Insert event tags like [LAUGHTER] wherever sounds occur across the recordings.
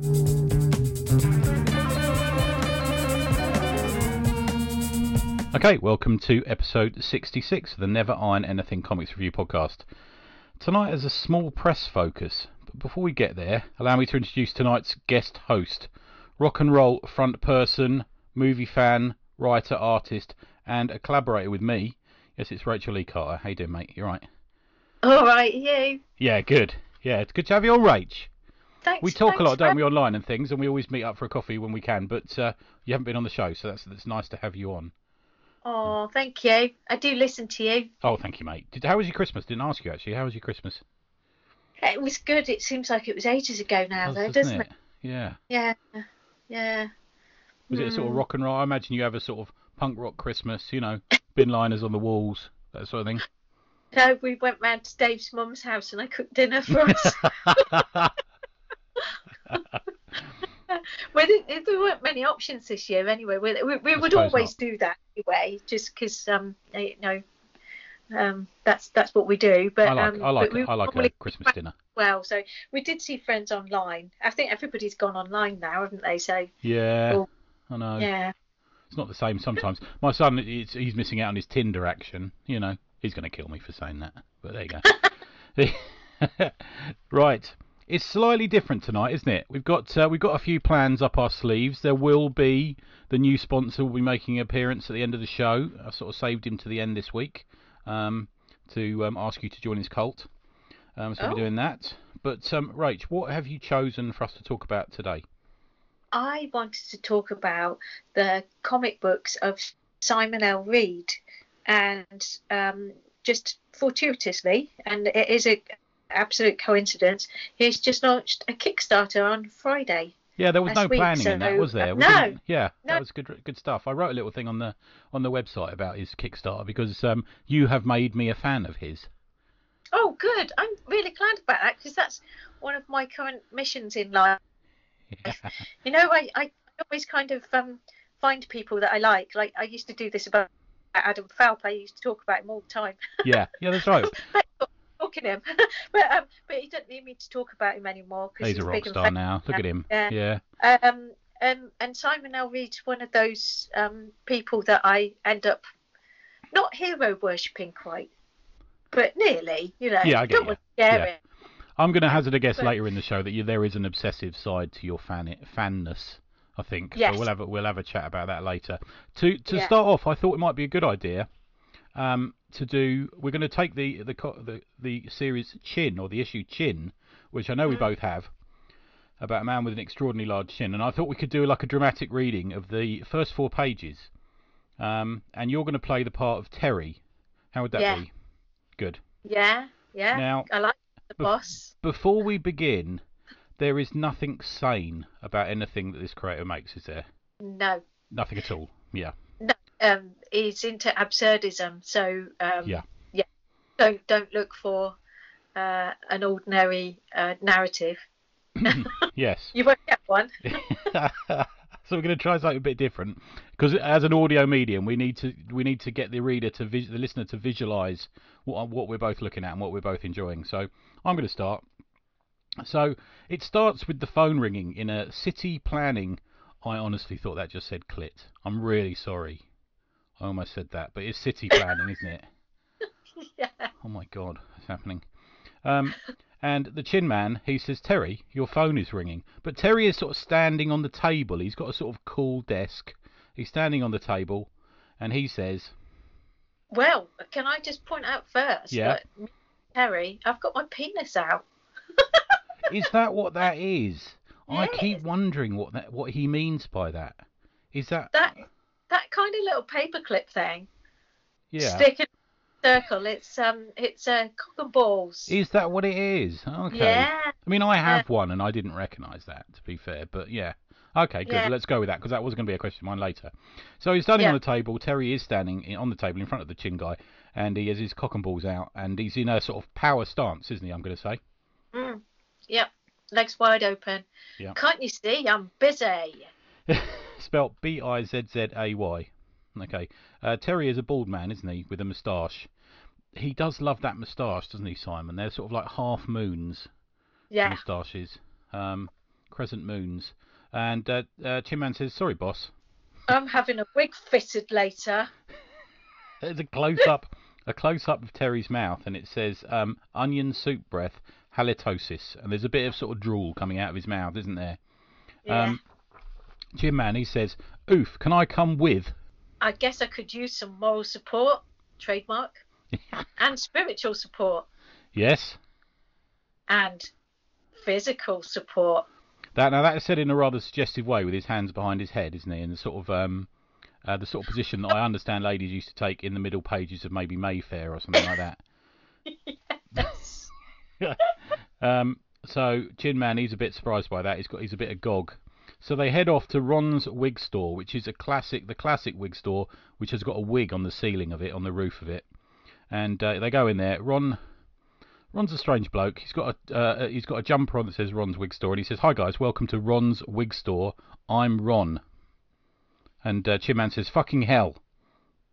Okay, welcome to episode 66 of the Never Iron Anything Comics Review podcast. Tonight is a small press focus, but before we get there, allow me to introduce tonight's guest host, rock and roll front person, movie fan, writer, artist, and a collaborator with me. Yes, it's Rachel Lee Carter. How you doing, mate? You're right? All right, you. Yeah, good. Yeah, it's good to have you on, Rach. Thanks. We talk a lot, don't we, online and things, and we always meet up for a coffee when we can. But uh, you haven't been on the show, so that's that's nice to have you on. Oh, thank you. I do listen to you. Oh, thank you, mate. Did, how was your Christmas? Didn't ask you actually. How was your Christmas? It was good. It seems like it was ages ago now, Was, though, doesn't doesn't it? Yeah. Yeah, yeah. Was it a sort of Hmm. rock and roll? I imagine you have a sort of punk rock Christmas, you know, [LAUGHS] bin liners on the walls, that sort of thing. No, we went round to Dave's mum's house and I cooked dinner for us. [LAUGHS] [LAUGHS] well, there, there weren't many options this year anyway. We, we, we would always do that anyway, just because um, you know, um, that's that's what we do. But I like um, I like I like a Christmas dinner. well. So we did see friends online. I think everybody's gone online now, haven't they? So Yeah, Well, I know. yeah. It's not the same sometimes. My son, he's, he's missing out on his Tinder action. You know, he's going to kill me for saying that. But there you go. [LAUGHS] [LAUGHS] right. It's slightly different tonight, isn't it? We've got uh, we've got a few plans up our sleeves. There will be the new sponsor will be making an appearance at the end of the show. I sort of saved him to the end this week um, to um, ask you to join his cult. Um, so Oh. we're doing that. But um, Rach, what have you chosen for us to talk about today? I wanted to talk about the comic books of Simon L. Reed, and um, just fortuitously, and it is a absolute coincidence, he's just launched a Kickstarter on Friday. Yeah, there was no week, planning in that, was there? We no, Yeah, that was good. Good stuff. I wrote a little thing on the on the website about his Kickstarter because um, you have made me a fan of his. Oh, good! I'm really glad about that because that's one of my current missions in life. Yeah. [LAUGHS] You know, I, I always kind of um, find people that I like. Like I used to do this about Adam Falp. I used to talk about him all the time. yeah, yeah, that's right. [LAUGHS] talking him, [LAUGHS] but um, but he doesn't need me to talk about him anymore because He's a rock star now. Look at him. Yeah. Yeah, Um, and and Simon L. Reed's one of those um people that I end up not hero worshipping quite, but nearly. You know, Yeah, I get don't you. want to scare Yeah. I'm going to hazard a guess But- later in the show that you, there is an obsessive side to your fan fanness. I think. Yes. So we'll have a, we'll have a chat about that later. To to Yeah. start off, I thought it might be a good idea. Um, to do, we're going to take the the the the series Chin or the issue Chin, which I know we Mm. both have, about a man with an extraordinarily large chin, and I thought we could do like a dramatic reading of the first four pages. Um, and you're going to play the part of Terry. How would that Yeah. be? Good. Yeah, yeah. Now, I like the bef- boss. before we begin, there is nothing sane about anything that this creator makes, is there? No, Nothing at all. Yeah. Um, he's into absurdism. So um, Yeah. yeah. Don't don't look for uh, an ordinary uh, narrative. [CLEARS THROAT] yes. [LAUGHS] You won't get one. [LAUGHS] so we're going to try something a bit different because as an audio medium, we need to we need to get the reader to vis- the listener to visualize what what we're both looking at and what we're both enjoying. So I'm going to start. So it starts with the phone ringing in a city planning. I honestly thought that just said clit. I'm really sorry. I almost said that, but it's city planning, isn't it? [LAUGHS] yeah. Oh my god, it's happening? Um, and the chin man, he says, Terry, your phone is ringing. But Terry is sort of standing on the table. He's got a sort of cool desk. He's standing on the table, and he says, Well, can I just point out first Yeah. that Terry, I've got my penis out. [LAUGHS] "Is that what that is?" I keep wondering what that what he means by that. Is that That that kind of little paperclip thing. yeah? Stick in a circle. It's um it's uh, cock and balls. Is that what it is? Okay. Yeah. I mean, I have one, and I didn't recognise that, to be fair. But yeah. Okay, good. Yeah. Let's go with that because that was going to be a question of mine later. So he's standing Yeah. on the table. Terry is standing in, on the table in front of the chin guy, and he has his cock and balls out, and he's in a sort of power stance, isn't he? I'm going to say. Mm. Yep. Legs wide open. Yeah. Can't you see? I'm busy. [LAUGHS] Spelt B I Z Z A Y. Okay. Uh, Terry is a bald man, isn't he, with a moustache? He does love that moustache, doesn't he, Simon? They're sort of like half moons Yeah. moustaches. Um, crescent moons. And uh, uh, Chin Man says, "Sorry, boss." I'm having a wig fitted later. [LAUGHS] There's a close up, a close up of Terry's mouth, and it says um, onion soup breath, halitosis, and there's a bit of sort of drool coming out of his mouth, isn't there? Yeah. Um, Chin Man, he says, "Oof, can I come with?" I guess I could use some moral support, trademark, [LAUGHS] and spiritual support, Yes. and physical support. That now that is said in a rather suggestive way, with his hands behind his head, isn't he? In the sort of um, uh, the sort of position that I understand ladies used to take in the middle pages of maybe Mayfair or something like that. [LAUGHS] [LAUGHS] Yes. Um, so Chin Man, he's a bit surprised by that. He's got he's a bit agog. So they head off to Ron's wig store, which is a classic, the classic wig store, which has got a wig on the ceiling of it, on the roof of it. And uh, they go in there. Ron, Ron's a strange bloke. He's got a uh, he's got a jumper on that says Ron's wig store, and he says, "Hi guys, welcome to Ron's wig store. I'm Ron." And uh, says, "Fucking hell."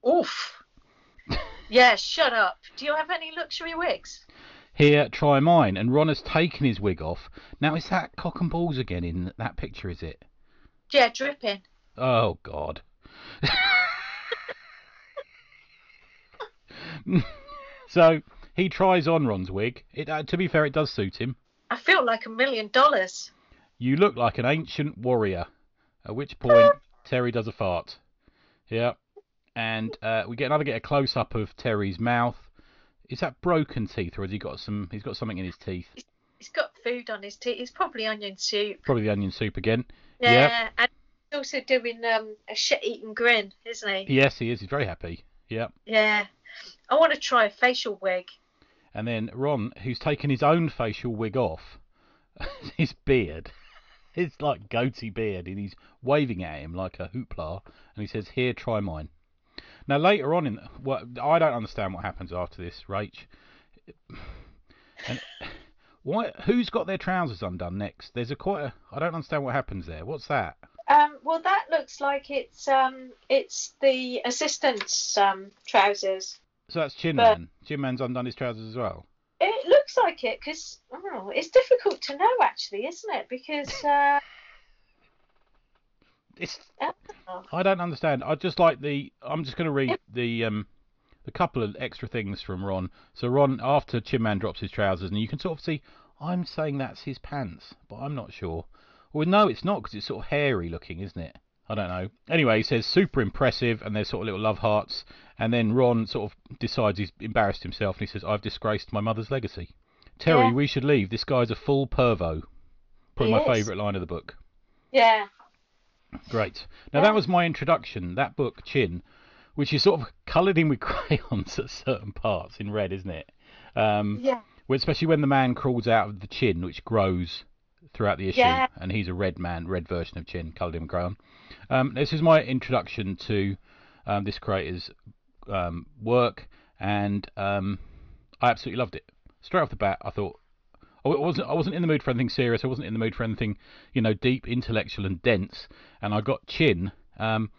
Oof. [LAUGHS] Yeah, shut up. Do you have any luxury wigs? Here, try mine. And Ron has taken his wig off. Now, is that cock and balls again in that picture, is it? Yeah, dripping. Oh, God. [LAUGHS] so, he tries on Ron's wig. It, uh, to be fair, it does suit him. I feel like a million dollars. You look like an ancient warrior. At which point, [LAUGHS] Terry does a fart. Yeah. And uh, we get another get a close up of Terry's mouth. Is that broken teeth, or has he got some? He's got something in his teeth. He's got food on his teeth. It's probably onion soup. Probably the onion soup again. Yeah, Yeah. and he's also doing um, a shit-eating grin, isn't he? Yes, he is. He's very happy. Yeah. Yeah. I want to try a facial wig. And then Ron, who's taken his own facial wig off, [LAUGHS] his beard, [LAUGHS] his like goatee beard, and he's waving at him like a hoopla, and he says, "Here, try mine." Now later on in what I don't understand what happens after this, Rach. And why? Who's got their trousers undone next? There's a quite. A, I don't understand what happens there. What's that? Um, well, that looks like it's um, it's the assistant's um, trousers. So that's Chin But- Man. Chin Man's undone his trousers as well. It looks like it because oh, it's difficult to know actually, isn't it? Because uh, It's oh, I don't understand. I just like the. I'm just going to read the um, the couple of extra things from Ron. So Ron, after Chin Man drops his trousers, and you can sort of see. I'm saying that's his pants, but I'm not sure. Well, no, it's not because it's sort of hairy looking, isn't it? I don't know. Anyway, he says super impressive, and there's sort of little love hearts. And then Ron sort of decides he's embarrassed himself, and he says, "I've disgraced my mother's legacy." Terry, Yeah. we should leave. This guy's a full pervo. Probably He my is. favourite line of the book. yeah, Great. Now Yeah. that was my introduction. That book, Chin, which is sort of [LAUGHS] coloured in with [LAUGHS] crayons at certain parts in red, isn't it? Um, yeah, especially when the man crawls out of the chin, which grows throughout the issue, Yeah. and he's a red man, red version of Chin, coloured in with crayon. Um, this is my introduction to um, this creator's um, work, and um, I absolutely loved it. Straight off the bat, I thought I wasn't I wasn't in the mood for anything serious. I wasn't in the mood for anything, you know, deep, intellectual, and dense. And I got Chin, um,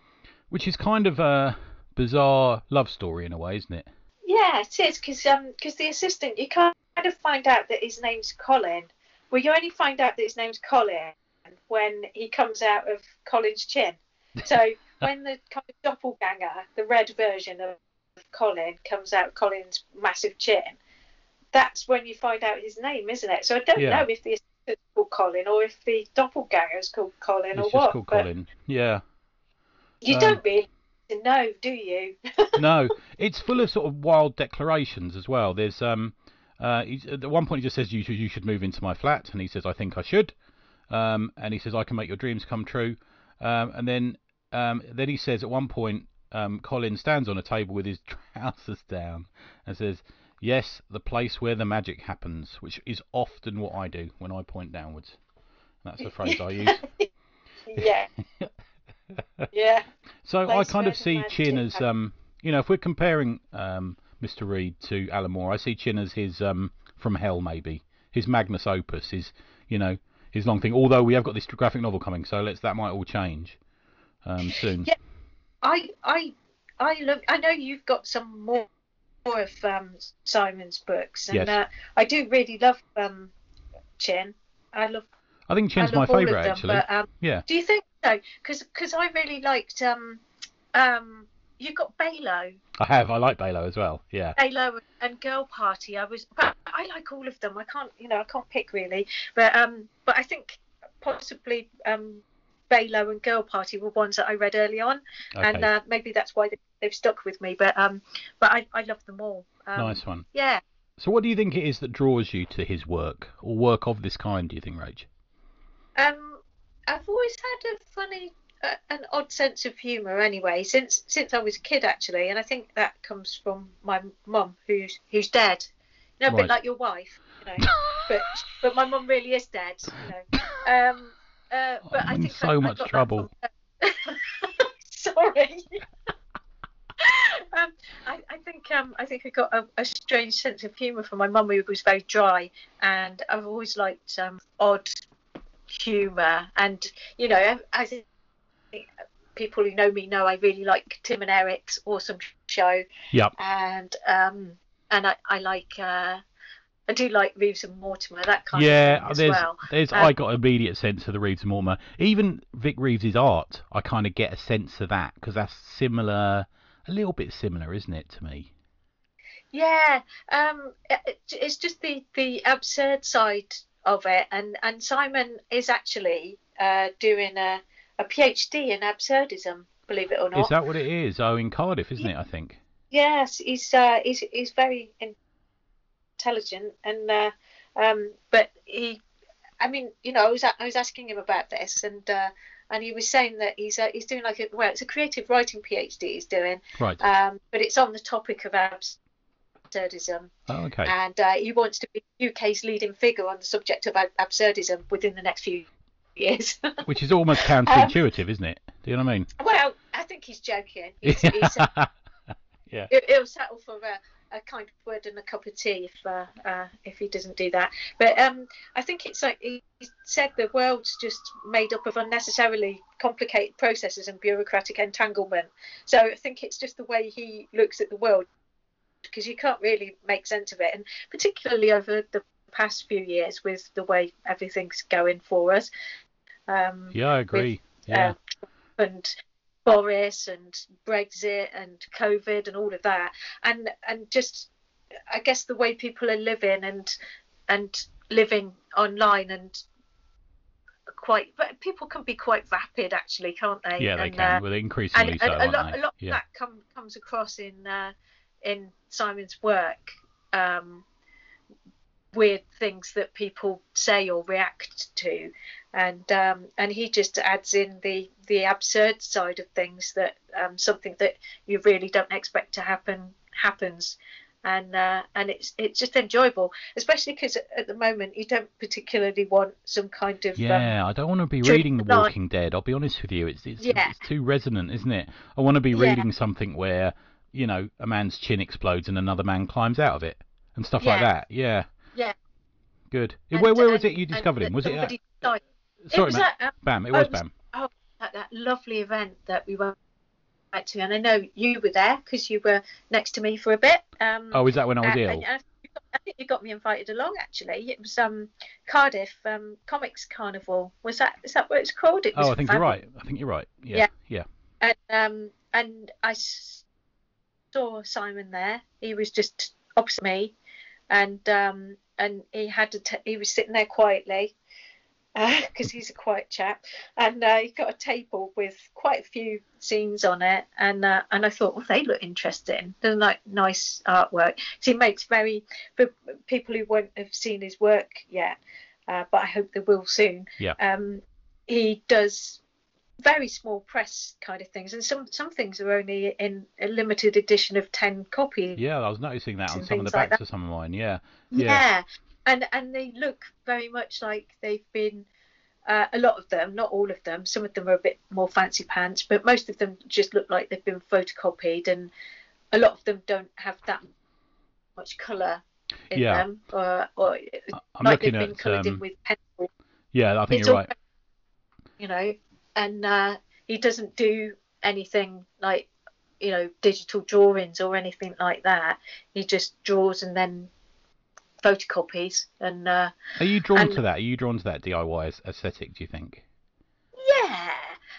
which is kind of a bizarre love story in a way, isn't it? yeah. It is because um, because the assistant you kind of find out that his name's Colin. Well, you only find out that his name's Colin when he comes out of Colin's chin. [LAUGHS] So when the kind of doppelganger, the red version of Colin, comes out of Colin's massive chin, that's when you find out his name, isn't it? So I don't Yeah. know if the assistant's called Colin or if the doppelganger's called Colin It's or just what. called Colin. Yeah. you Um, don't really know, do you? [LAUGHS] no, it's full of sort of wild declarations as well. There's um, uh, at one point he just says you should you should move into my flat, and he says I think I should, um, and he says I can make your dreams come true, um, and then um, then he says at one point um, Colin stands on a table with his [LAUGHS] trousers down and says. Yes, the place where the magic happens, which is often what I do when I point downwards. That's the phrase I use. [LAUGHS] yeah. [LAUGHS] yeah. So I kind of see Chin as, um, you know, if we're comparing um, Mr. Reed to Alan Moore, I see Chin as his um, From Hell, maybe his magnus opus, his, you know, his long thing. Although we have got this graphic novel coming, so let's that might all change um, soon. Yeah. I I I look. I know you've got some more more of um, Simon's books, and Yes. uh, I do really love um, Chin. I love. I think Chin's I my favourite actually. But, um, Yeah. Do you think so? Because I really liked um um you've got Balo, I have. I like Balo as well. Yeah. Balo and Girl Party. I was, I like all of them. I can't, you know, I can't pick really. But um, but I think possibly um, Balo and Girl Party were ones that I read early on, Okay. and uh, maybe that's why they, they've stuck with me. But um, but I, I love them all. Um, nice one. Yeah. So, what do you think it is that draws you to his work, or work of this kind? Do you think, Rach? Um, I've always had a funny, uh, an odd sense of humour. Anyway, since since I was a kid, actually, and I think that comes from my mum, who's who's dead. You know, a Right. bit like your wife. You know, but but my mum really is dead. You know. Um, uh, [LAUGHS] but I'm I in think so I, I much got that trouble. [LAUGHS] Sorry. Um, I, I think um, I think I got a, a strange sense of humour from my mum, who was very dry, and I've always liked um, odd humour. And you know, I think people who know me know I really like Tim and Eric's awesome show, Yep. and um, and I, I like uh, I do like Reeves and Mortimer, that kind Yeah, of thing as there's, well. there's. Um, I got immediate sense of the Reeves and Mortimer. Even Vic Reeves' art, I kind of get a sense of that because that's similar, a little bit similar, isn't it, to me? Yeah, um, it's just the the absurd side of it, and and Simon is actually uh, doing a a PhD in absurdism, believe it or not. Is that what it is? Oh, in Cardiff, isn't it? I think. Yes, he's uh, he's he's very intelligent, and uh, um, but he, I mean, you know, I was I was asking him about this, and uh, and he was saying that he's uh, he's doing like a well, it's a creative writing PhD he's doing, Right. um, but it's on the topic of absurdism, oh, okay. and uh, he wants to be UK's leading figure on the subject of absurdism within the next few years. [LAUGHS] Which is almost um, counterintuitive, isn't it? Do you know what I mean? well, I think he's joking. He's, he's, uh, [LAUGHS] yeah. He- He'll settle for a, kind word and a cup of tea if uh, uh, if he doesn't do that. But um, I think it's like he said the world's just made up of unnecessarily complicated processes and bureaucratic entanglement. So I think it's just the way he looks at the world because you can't really make sense of it, and particularly over the past few years with the way everything's going for us. Um, Yeah, I agree. Yeah. uh, and Boris and Brexit and COVID and all of that, and and just I guess the way people are living and and living online and quite but people can be quite vapid actually can't they yeah, they and, can. uh, well, increasingly and so, a aren't lot, they? a lot yeah. of that come, comes across in uh, in Simon's work um, weird things that people say or react to and um, and he just adds in the the absurd side of things that um, something that you really don't expect to happen happens and uh, and it's it's just enjoyable especially because at the moment you don't particularly want some kind of um, Yeah, I don't want to be reading The. Walking Dead. I'll be honest with you. It's it's, Yeah. it's too resonant, isn't it? I want to be Yeah. reading something where you know a man's chin explodes and another man climbs out of it and stuff like that. Yeah. Yeah. Good. and- where where was it you discovered him? Was it? At, sorry, it was at, um, Bam. It oh, was it was- Bam. At that lovely event that we went back to, and I know you were there because you were next to me for a bit. Um, Oh, is that when I was uh, ill? I, I think you got me invited along. Actually, it was um, Cardiff um, Comics Carnival. Was that is that what it's called? It was Oh, I think you're right. I think you're right. Yeah. Yeah. Yeah. And um, and I saw Simon there. He was just opposite me, and um, and he had to. T- he was sitting there quietly because he's a quiet chap, and uh, he got a table with quite a few zines on it, and uh, and I thought, well, they look interesting. They're like nice artwork. So he makes very for people who won't have seen his work yet, uh, but I hope they will soon. Yeah. Um, he does very small press kind of things, and some some things are only in a limited edition of ten copies. Yeah, I was noticing that on some of the like backs that. of some of mine. Yeah. Yeah. Yeah. And and they look very much like they've been uh, a lot of them, not all of them. Some of them are a bit more fancy pants, but most of them just look like they've been photocopied, and a lot of them don't have that much colour in Yeah. them, or, or I'm like they've been at. coloured in Um, with pencil. yeah, I think It's you're all- right. You know, and uh, he doesn't do anything like you know digital drawings or anything like that. He just draws and then photocopies and uh, Are you drawn and- to that? Are you drawn to that DIY aesthetic? Do you think? yeah,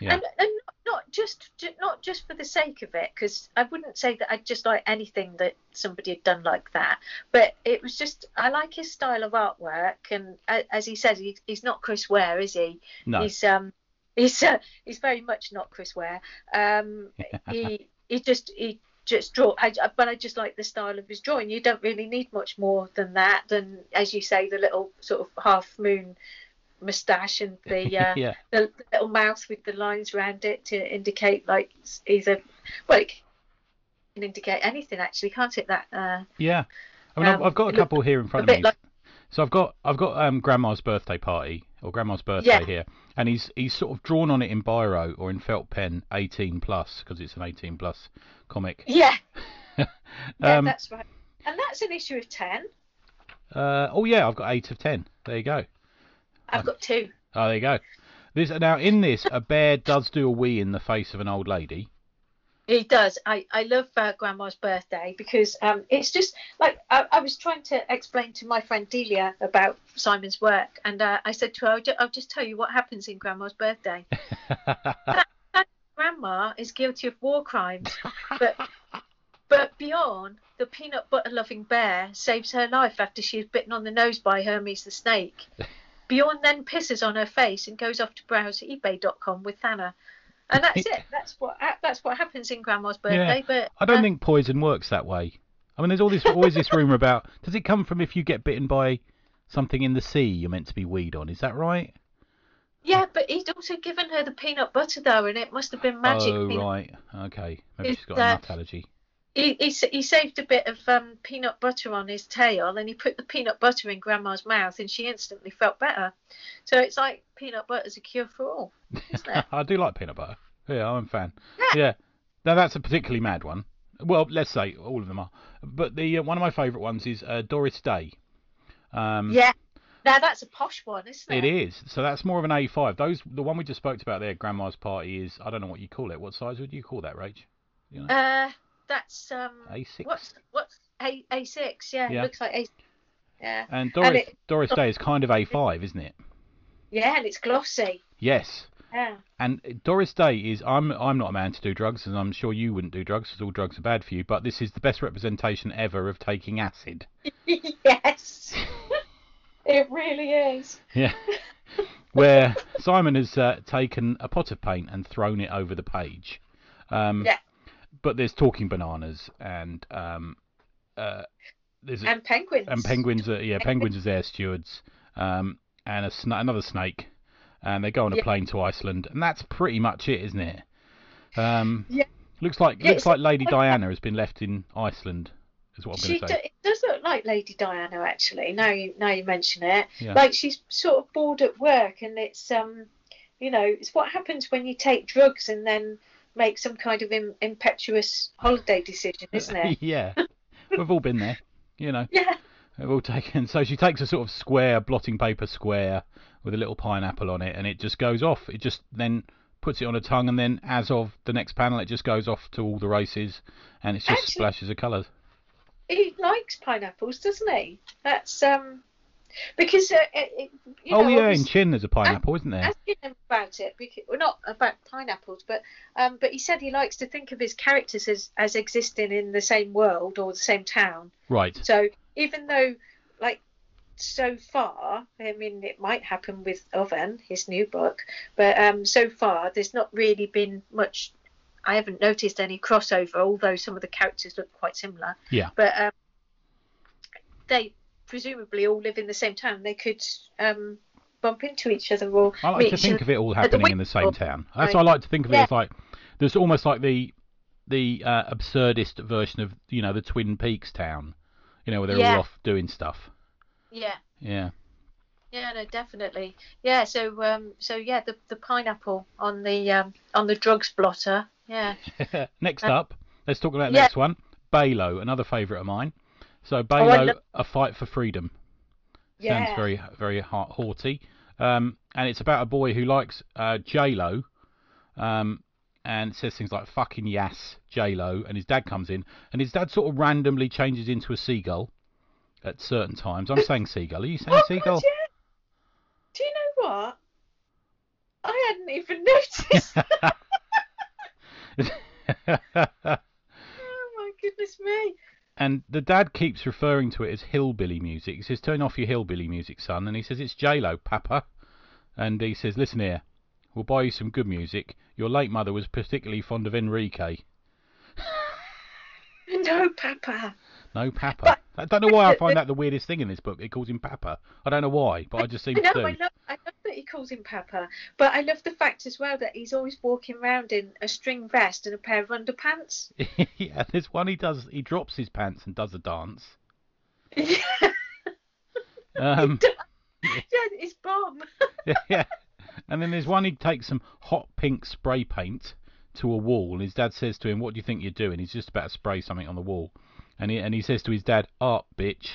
Yeah. and, and not- just not just for the sake of it because I wouldn't say that I'd just like anything that somebody had done like that but it was just I like his style of artwork and as he says he, he's not Chris Ware is he No. he's um [LAUGHS] he's uh, he's very much not Chris Ware um [LAUGHS] he he just he just draw I, but I just like the style of his drawing you don't really need much more than that than as you say the little sort of half moon moustache and the [LAUGHS] uh, yeah. the little mouth with the lines around it to indicate like he's a well it can indicate anything actually can't it that uh Yeah. I mean, I've, Um, I've got a couple here in front of me. like So I've got I've got um grandma's birthday party or grandma's birthday Yeah. here, and he's he's sort of drawn on it in biro or in felt pen, 18 plus because it's an 18 plus comic. yeah [LAUGHS] yeah Um, that's right and that's an issue of 10 uh, oh yeah, I've got eight of ten. There you go. i've got two Oh, there you go. This now in this, a bear does do a wee in the face of an old lady. He does. I, I love uh, Grandma's birthday because um, it's just like I, I was trying to explain to my friend Delia about Simon's work, and uh, I said to her, I'll, ju- I'll just tell you what happens in Grandma's birthday. [LAUGHS] Grandma is guilty of war crimes, but but Bjorn, the peanut butter loving bear, saves her life after she is bitten on the nose by Hermes the snake. [LAUGHS] Bjorn then pisses on her face and goes off to browse eBay.com with Thana. And that's it. That's what that's what happens in Grandma's birthday. But I don't uh, think poison works that way. I mean, there's all this always this rumor about does it come from if you get bitten by something in the sea you're meant to be weed on? Is that right? Yeah, but he'd also given her the peanut butter though, and it must have been magic. oh peanut- right, okay. Maybe It's, she's got a uh, nut allergy. He, he he saved a bit of um, peanut butter on his tail, and he put the peanut butter in Grandma's mouth, and she instantly felt better. So it's like peanut butter's a cure for all, isn't it? [LAUGHS] I do like peanut butter. Yeah, I'm a fan. Yeah. Now that's a particularly mad one. Well, let's say all of them are. But the uh, one of my favourite ones is uh, Doris Day. Um, yeah. Now that's a posh one, isn't it? It is. So that's more of an A5. Those the one we just spoke about there, Grandma's Party, is I don't know what you call it. What size would you call that, Rach? You know? Uh, that's um. A6. What's what's a a six? Yeah, Yeah. it looks like a. Yeah. And Doris it- Doris Day is kind of A5, isn't it? Yeah, and it's glossy. Yes. Yeah. And Doris Day is I'm I'm not a man to do drugs, and I'm sure you wouldn't do drugs because all drugs are bad for you. But this is the best representation ever of taking acid. [LAUGHS] yes. [LAUGHS] it really is. Yeah. [LAUGHS] Where Simon has uh, taken a pot of paint and thrown it over the page. Um, Yeah. But there's talking bananas and um, uh, there's a, And penguins. and penguins are yeah penguins as air stewards um, and a sna- another snake and they go on a Yeah. plane to Iceland and that's pretty much it, isn't it? Um, Yeah. Looks like Yeah, looks like Lady like- Diana has been left in Iceland. Is what I'm She going do, to say. it does look like Lady Diana actually. Now you now you mention it, Yeah. like she's sort of bored at work, and it's um, you know, it's what happens when you take drugs and then make some kind of Im- impetuous holiday decision, isn't it? [LAUGHS] yeah, we've all been there. You know, yeah. we've all taken. So she takes a sort of square blotting paper square with a little pineapple on it, and it just goes off. It just then puts it on her tongue, and then as of the next panel, it just goes off to all the races, and it's just Actually- splashes of colours. He likes pineapples, doesn't he? That's um, because uh, it, you oh know, yeah, in Chin there's a pineapple, isn't there? asking him about it because well, not about pineapples but um but he said he likes to think of his characters as as existing in the same world or the same town Right. so even though like so far i mean it might happen with oven his new book but um so far there's not really been much i haven't noticed any crossover although some of the characters look quite similar Yeah. but um they presumably all live in the same town they could um bump into each other or I like to think of it all at the happening in the same town. That's what I like to think of it as like there's almost like the the uh, absurdist version of you know the Twin Peaks town, you know where they're Yeah. all off doing stuff. Yeah, Yeah. yeah, no, definitely. Yeah, so um, so yeah, the the pineapple on the um on the drugs blotter. Yeah, [LAUGHS] next up, let's talk about the yeah. next one. Balo, another favourite of mine. So Balo, lo- a fight for freedom. yeah. Sounds very very ha- haughty. Um, and it's about a boy who likes uh, J Lo, um, and says things like "fucking yes, J Lo." And his dad comes in, and his dad sort of randomly changes into a seagull, at certain times. I'm saying seagull. Are you saying Oh, seagull? God, yeah. Do you know what? I hadn't even [LAUGHS] noticed. [LAUGHS] oh my goodness me. And the dad keeps referring to it as hillbilly music. He says, "Turn off your hillbilly music, son." And he says, "It's J Lo, Papa." And he says, "Listen here, we'll buy you some good music. Your late mother was particularly fond of Enrique." [LAUGHS] No, Papa. No, Papa. I don't know why I [LAUGHS] find that the weirdest thing in this book. It calls him Papa. I don't know why, but I just seem [LAUGHS] I know, to. I love, I love that he calls him Papa, but I love the fact as well that he's always walking around in a string vest and a pair of underpants. [LAUGHS] yeah, there's one he does. He drops his pants and does a dance. yeah, Um, yeah, it's bomb. yeah, and then there's one he takes some hot pink spray paint to a wall, and his dad says to him, "What do you think you're doing?" He's just about to spray something on the wall, and he and he says to his dad, "Art, bitch."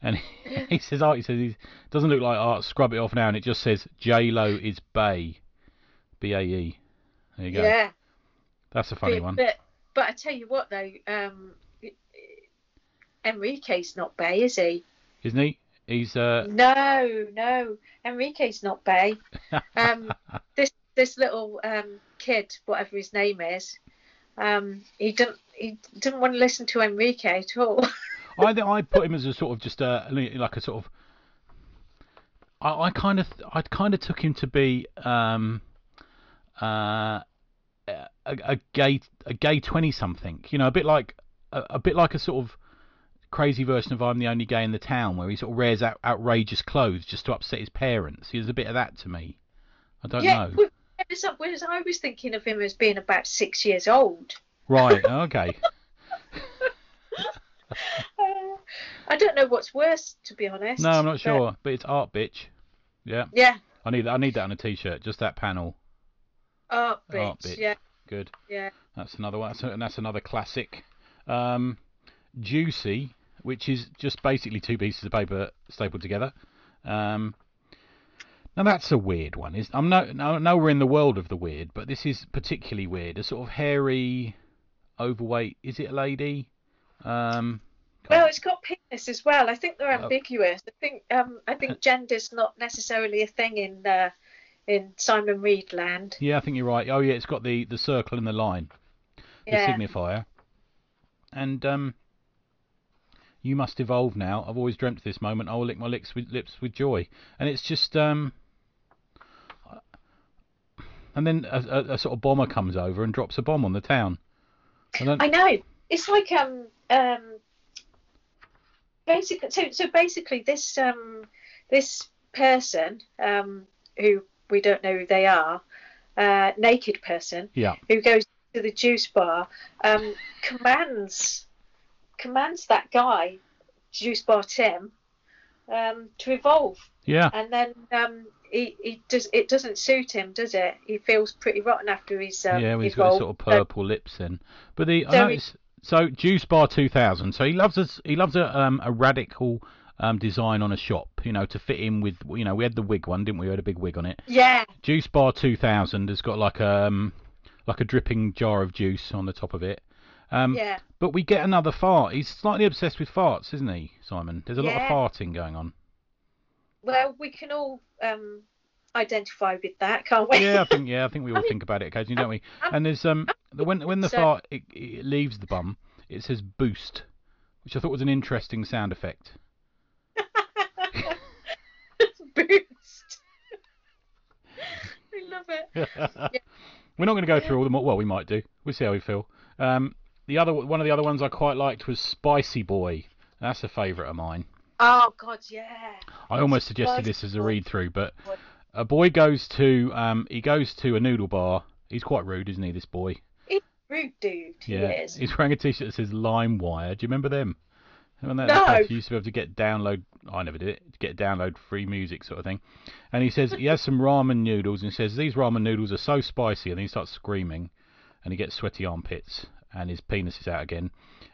And he, [LAUGHS] he says, "Art." He says, "It doesn't look like art. Scrub it off now." And it just says, "J Lo is Bay, B A E." There you go. Yeah, That's a funny but, one. But, but I tell you what though, um, Enrique's not Bay, is he? Isn't he? He's uh. No, no, Enrique's not Bay. [LAUGHS] Um, this this little um, kid, whatever his name is, um, he didn't he didn't want to listen to Enrique at all. [LAUGHS] I I put him as a sort of just a like a sort of. I, I kind of I kind of took him to be um, uh, a, a gay a gay twenty something. You know, a bit like a, a bit like a sort of crazy version of I'm the only gay in the town, where he sort of wears out, outrageous clothes just to upset his parents. He was a bit of that to me. I don't yeah, know. wh- whereas, whereas I was thinking of him as being about six years old. Right. Okay. Uh, I don't know what's worse, to be honest. No, I'm not but- sure, but it's art, bitch. Yeah. Yeah, I need I need that on a t-shirt. Just that panel. art bitch. Art bitch. Yeah, Good. yeah. That's another one. That's, and that's another classic. Um, Juicy, which is just basically two pieces of paper stapled together. Um, now that's a weird one. Is I'm no, no no we're in the world of the weird, but this is particularly weird. A sort of hairy, overweight. Is it a lady? Um, Well, it's got penis as well. I think they're Oh. ambiguous. I think um, I think [LAUGHS] gender's not necessarily a thing in uh, in Simon Reed land. yeah, I think you're right. Oh yeah, it's got the the circle and the line, the Yeah. signifier. And um, you must evolve now. I've always dreamt of this moment. I will lick my lips with lips with joy. And it's just um. And then a, a, a sort of bomber comes over and drops a bomb on the town. I I know. It's like um um basically so so basically this um this person um who we don't know who they are uh naked person yeah, who goes to the juice bar um commands commands that guy juice bar Tim um to evolve. Yeah, and then um he, he does it doesn't suit him does it he feels pretty rotten after he's um, yeah. He's got his evolved. sort of purple lips then. But the I So so Juice Bar 2000. So he loves us. He loves a um a radical um design on a shop. You know to fit in with you know we had the wig one didn't we? We had a big wig on it. yeah Juice Bar 2000 has got like um like a dripping jar of juice on the top of it. Um, yeah But we get another fart. He's slightly obsessed with farts, isn't he, Simon? There's a lot of farting going on. Well, we can all um, identify with that, can't we? Yeah, I think [LAUGHS] yeah, I think we all I mean, think about it occasionally, don't we? [LAUGHS] And there's um the when when the So- fart it, it leaves the bum, it says boost, which I thought was an interesting sound effect. [LAUGHS] Boost. I love it. We're not going to go through all them. Well, we might do. We'll see how we feel. Um, the other one of the other ones I quite liked was Spicy Boy. That's a favourite of mine. Oh God, yeah. I almost suggested this as a read through, but a boy goes to um he goes to a noodle bar. He's quite rude, isn't he? This boy. He's rude dude. He Yeah. is. He's wearing a t-shirt that says LimeWire. Do you remember them? Remember that No. you used to be able to get download. I never did it. Get download free music sort of thing. And he says he has some ramen noodles and he says these ramen noodles are so spicy, and then he starts screaming, and he gets sweaty armpits, and his penis is out again,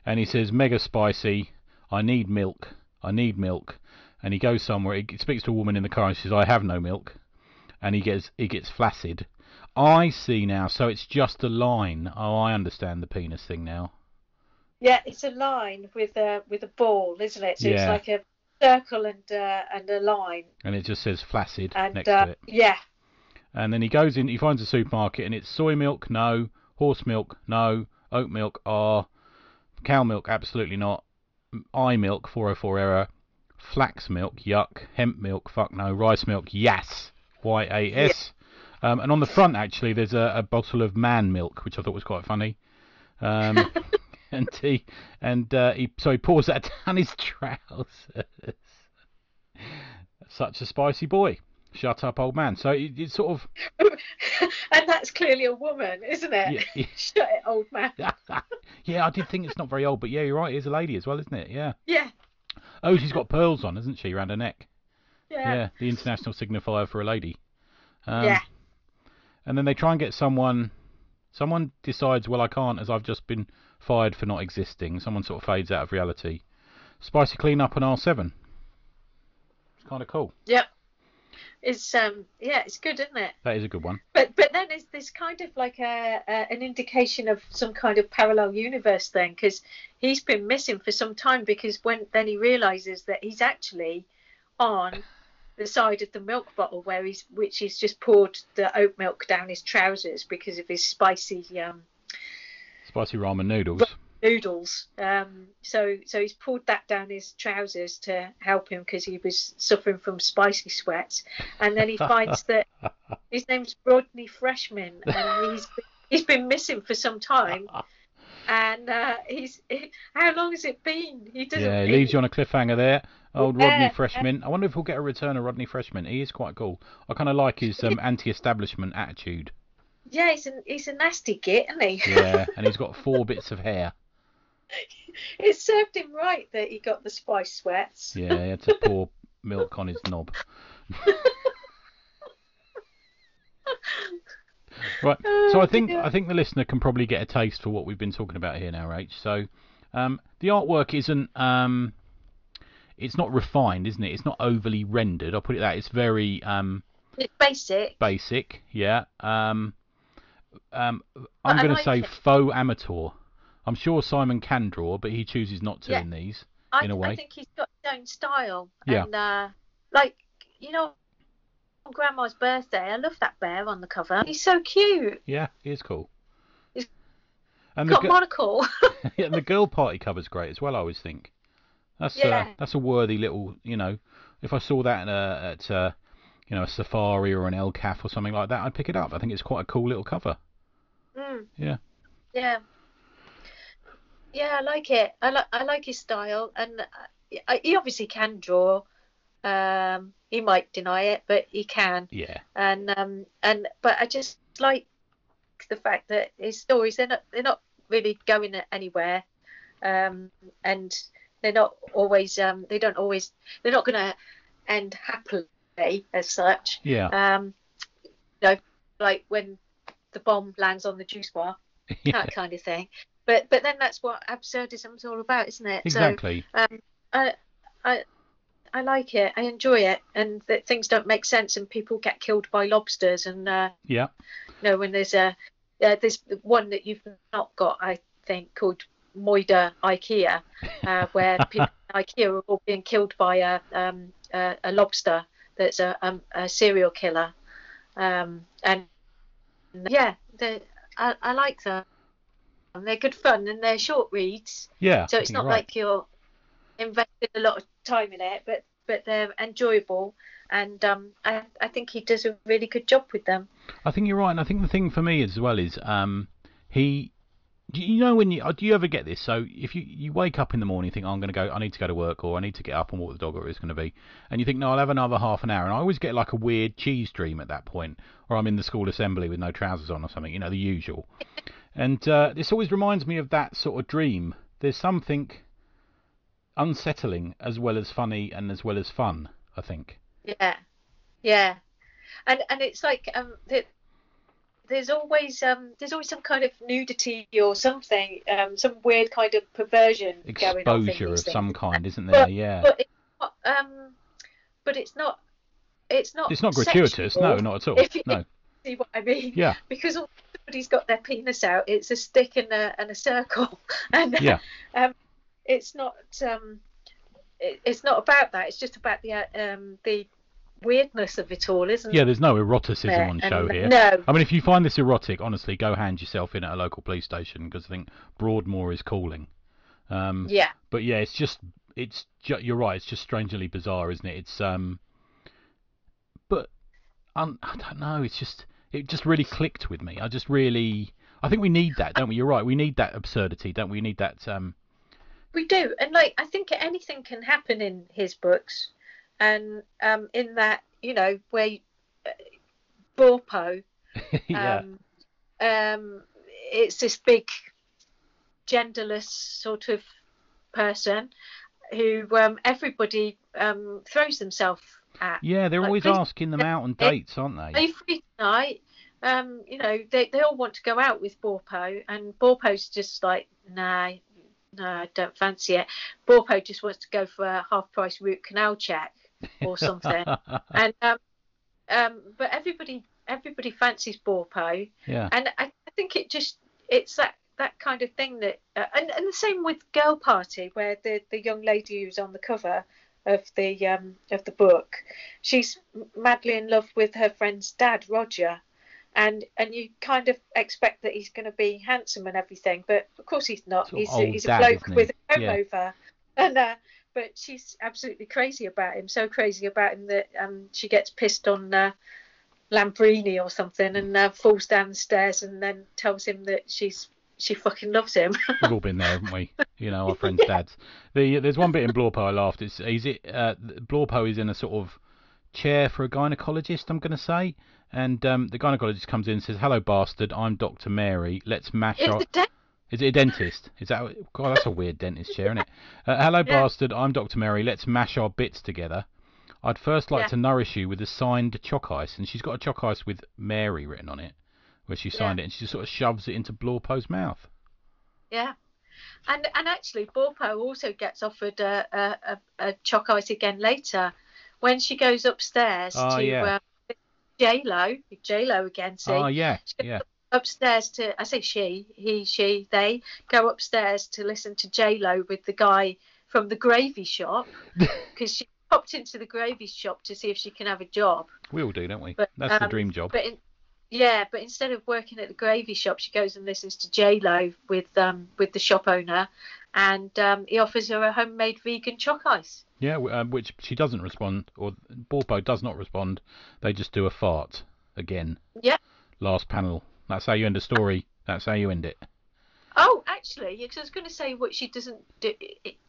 and he says mega spicy. I need milk. I need milk. And he goes somewhere. He speaks to a woman in the car and she says I have no milk, and he gets he gets flaccid. I see now. So it's just a line. Oh, I understand the penis thing now. Yeah, it's a line with a with a ball, isn't it? So Yeah. it's like a circle and uh, and a line. and it just says flaccid And next uh, to it. yeah, And then he goes in, he finds a supermarket, and it's soy milk, no. Horse milk, no. Oat milk, ah. Cow milk, absolutely not. I milk, 404 error. Flax milk, yuck. Hemp milk, fuck no. Rice milk, yes. Y A S. Um, and on the front, actually, there's a, a bottle of man milk, which I thought was quite funny. Um, [LAUGHS] and he, and uh, he, so he pours that [LAUGHS] down his trousers. Such a spicy boy. Shut up, old man. So it, it's sort of [LAUGHS] and that's clearly a woman, isn't it? Yeah. [LAUGHS] Shut it, old man. [LAUGHS] yeah, I did think it's not very old, but yeah, you're right. It is a lady as well, isn't it? Yeah. Yeah, Oh, she's got pearls on, hasn't she, around her neck? yeah, Yeah, the international signifier for a lady. Um, yeah. And then they try and get someone. Someone decides, well, I can't, as I've just been fired for not existing. Someone sort of fades out of reality. Spicy clean up on R7. It's kind of cool. Yep. It's um yeah, it's good, isn't it? That is a good one. But but then it's this kind of like a, a an indication of some kind of parallel universe thing because he's been missing for some time because when then he realizes that he's actually on the side of the milk bottle where he's which he's just poured the oat milk down his trousers because of his spicy um Spicy ramen noodles. Noodles. Um, so so he's pulled that down his trousers to help him because he was suffering from spicy sweats, and then he [LAUGHS] finds that his name's Rodney Freshman, and he's he's been missing for some time, and uh, he's how long has it been? He doesn't. Yeah, it leaves you on a cliffhanger there. Old Yeah, Rodney yeah. Freshman. I wonder if we'll get a return of Rodney Freshman. He is quite cool. I kind of like his um, [LAUGHS] anti-establishment attitude. Yeah, he's a he's a nasty git, isn't he? Yeah, and he's got [LAUGHS] four bits of hair. [LAUGHS] it served him right that he got the spice sweats. Yeah, he had to pour [LAUGHS] milk on his knob. [LAUGHS] Right. So I Oh, think. I think the listener can probably get a taste for what we've been talking about here now, Rach. So um, the artwork isn't um, it's not refined, isn't it? It's not overly rendered. I'll put it that. It's very um, It's basic. basic. Yeah. Um, um, I'm I going to say it. faux amateur. I'm sure Simon can draw, but he chooses not to Yeah. in these. I, in a way. I think he's got his own style. Yeah. And uh, like you know, on Grandma's birthday, I love that bear on the cover. He's so cute. Yeah, he is cool. He's And the, Got gi- monocle. [LAUGHS] [LAUGHS] yeah, and the girl party cover's great as well. I always think that's uh, Yeah. that's a worthy little. You know, if I saw that at, uh, at uh, you know a safari or an ELCAF or something like that, I'd pick it up. I think it's quite a cool little cover. mm, Yeah. yeah. Yeah, I like it. I like I like his style, and uh, I, he obviously can draw. Um, he might deny it, but he can. Yeah. and um and but I just like the fact that his stories they're not they're not really going anywhere um and they're not always um they don't always they're not going to end happily as such Yeah. um you know like when the bomb lands on the juice bar [LAUGHS] yeah. that kind of thing but but then that's what absurdism's all about isn't it Exactly. so um I I I like it. I enjoy it, and that things don't make sense, and people get killed by lobsters, and uh, yeah. you know when there's a uh, there's one that you've not got, I think, called Moida IKEA, uh, [LAUGHS] where people in IKEA are all being killed by a um, a, a lobster that's a, um, a serial killer, um, and yeah, they- I, I like them. And they're good fun, and they're short reads, Yeah. so it's not right. like you're investing a lot of time in it, but but they're enjoyable, and um, I I think he does a really good job with them. I think you're right, and I think the thing for me as well is um, he. Do you know when you uh, do you ever get this? So if you, you wake up in the morning, you think oh, I'm going to go, I need to go to work, or I need to get up and walk the dog, or it's going to be, and you think no, I'll have another half an hour, and I always get like a weird cheese dream at that point, or I'm in the school assembly with no trousers on or something, you know, the usual. And uh, this always reminds me of that sort of dream. There's something unsettling as well as funny and as well as fun. I think. Yeah, yeah, and and it's like um there's always um there's always some kind of nudity or something um some weird kind of perversion going Exposure of some kind, isn't there? But- Yeah. But it's not, um, but it's not it's not It's not gratuitous, no, not at all. if No. See what I mean? Yeah. [LAUGHS] Because everybody's got their penis out, it's a stick and a and a circle, [LAUGHS] and Yeah. um, it's not um, it, it's not about that. It's just about the uh, um the weirdness of it all, isn't it? Yeah, there's no eroticism there? on show here. No, I mean, if you find this erotic, honestly, go hand yourself in at a local police station because I think Broadmoor is calling. Um, yeah, but yeah, it's just it's ju- you're right. It's just strangely bizarre, isn't it? It's um, but um, I don't know. It's just it just really clicked with me. I just really I think we need that, don't we? You're right. We need that absurdity, don't we? We need that um. we do, and like I think anything can happen in his books, and um, in that you know where uh, Borpo [LAUGHS] yeah. um, um, it's this big genderless sort of person who um, everybody um, throws themselves at. yeah, they're like, always please- asking them out on dates, aren't they? Every free tonight, um, you know, they, they all want to go out with Borpo, and Borpo's just like, nah, no, I don't fancy it. Borpo just wants to go for a half price root canal check or something. [LAUGHS] and um, um, but everybody everybody fancies Borpo, yeah. and I, I think it just it's that that kind of thing that uh, and, and the same with girl party where the the young lady who's on the cover of the um of the book she's madly in love with her friend's dad roger and and you kind of expect that he's going to be handsome and everything but of course he's not Sort he's, old he's dad, a bloke he? with a comb Yeah. over and uh but she's absolutely crazy about him so crazy about him that um she gets pissed on uh, Lambrini or something and uh, falls down the stairs and then tells him that she's she fucking loves him. [LAUGHS] We've all been there, haven't we? You know, our friends' dads. The there's one bit in Blorpo I laughed. It's is it uh, Blorpo is in a sort of chair for a gynecologist. I'm going to say, and um, the gynecologist comes in and says, "Hello, bastard. I'm Doctor Mary. Let's mash It's our." the de- Is it a dentist? Is that God? That's a weird dentist chair, isn't it? Uh, Hello, Yeah. bastard. I'm Doctor Mary. Let's mash our bits together. I'd first like Yeah. to nourish you with a signed chalk ice, and she's got a chalk ice with Mary written on it, where she signed it, and she just sort of shoves it into Blorpo's mouth. yeah. And and actually, Borpo also gets offered a, a, a, a choc ice again later when she goes upstairs Oh, to yeah. uh, J Lo, J Lo again. See, Oh yeah, yeah. upstairs to I say she, he, she, they go upstairs to listen to J Lo with the guy from the gravy shop [LAUGHS] because she popped into the gravy shop to see if she can have a job. We all do, don't we? But, That's the um, dream job. But in, yeah, but instead of working at the gravy shop, she goes and listens to J Lo with um with the shop owner, and um, he offers her a homemade vegan choc ice. Yeah, um, which she doesn't respond, or Borpo does not respond. They just do a fart again. Yeah. Last panel. That's how you end a story. That's how you end it. Oh, actually, because I was going to say what she doesn't do.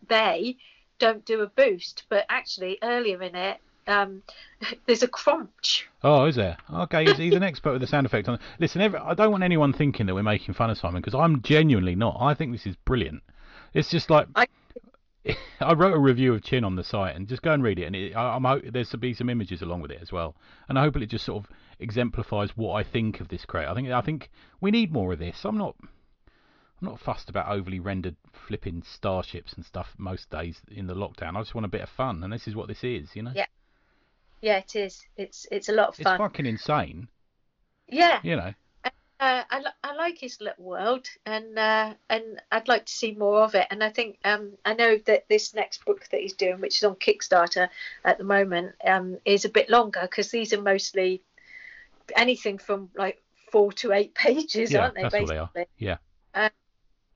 They don't do a boost, but actually earlier in it, um, [LAUGHS] there's a crunch. Oh, is there? Okay, he's, he's an expert with the sound effect on. Listen, every, I don't want anyone thinking that we're making fun of Simon because I'm genuinely not. I think this is brilliant. It's just like I- [LAUGHS] I wrote a review of Chin on the site, and just go and read it. And it, I, I'm ho- there's to be some images along with it as well, and I hope it just sort of exemplifies what I think of this crate. I think I think we need more of this. I'm not I'm not fussed about overly rendered flipping starships and stuff most days in the lockdown. I just want a bit of fun, and this is what this is, you know. Yeah. Yeah, it is. It's it's a lot of fun. It's fucking insane, Yeah, you know. uh, I, I like his little world, and uh, and I'd like to see more of it. And I think um, I know that this next book that he's doing, which is on Kickstarter at the moment, um, is a bit longer because these are mostly anything from like four to eight [LAUGHS] pages, Yeah, aren't they? that's what basically, they are. Yeah.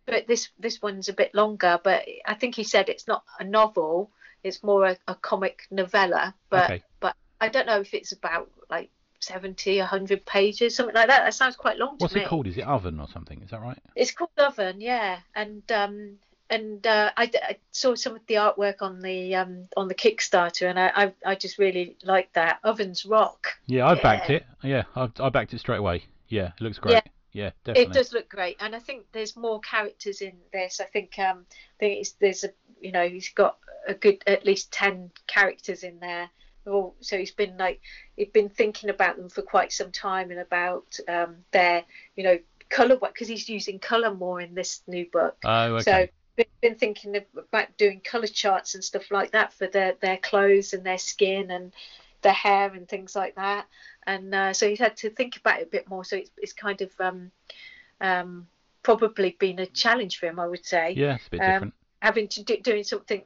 but this this one's a bit longer. But I think he said it's not a novel; it's more a, a comic novella. But Okay. but I don't know if it's about like 70, 100 pages, something like that. That sounds quite long What's to me. What's it called? Is it Oven or something? Is that right? It's called Oven, yeah, and um, and uh, I, I saw some of the artwork on the um, on the Kickstarter, and I, I, I just really like that. Ovens rock. Yeah, I backed Yeah. it. Yeah, I, I backed it straight away. Yeah, it looks great. Yeah. Yeah, definitely. It does look great, and I think there's more characters in this. I think um, I think it's, there's a you know he's got a good at least ten characters in there. All, so he's been like he's been thinking about them for quite some time and about um, their you know color because he's using color more in this new book. Oh, okay. So been, been thinking about doing color charts and stuff like that for their their clothes and their skin and their hair and things like that. and uh, so he's had to think about it a bit more. So it's, it's kind of um, um, probably been a challenge for him, I would say. Yeah, it's a bit Um, different. Having to do doing something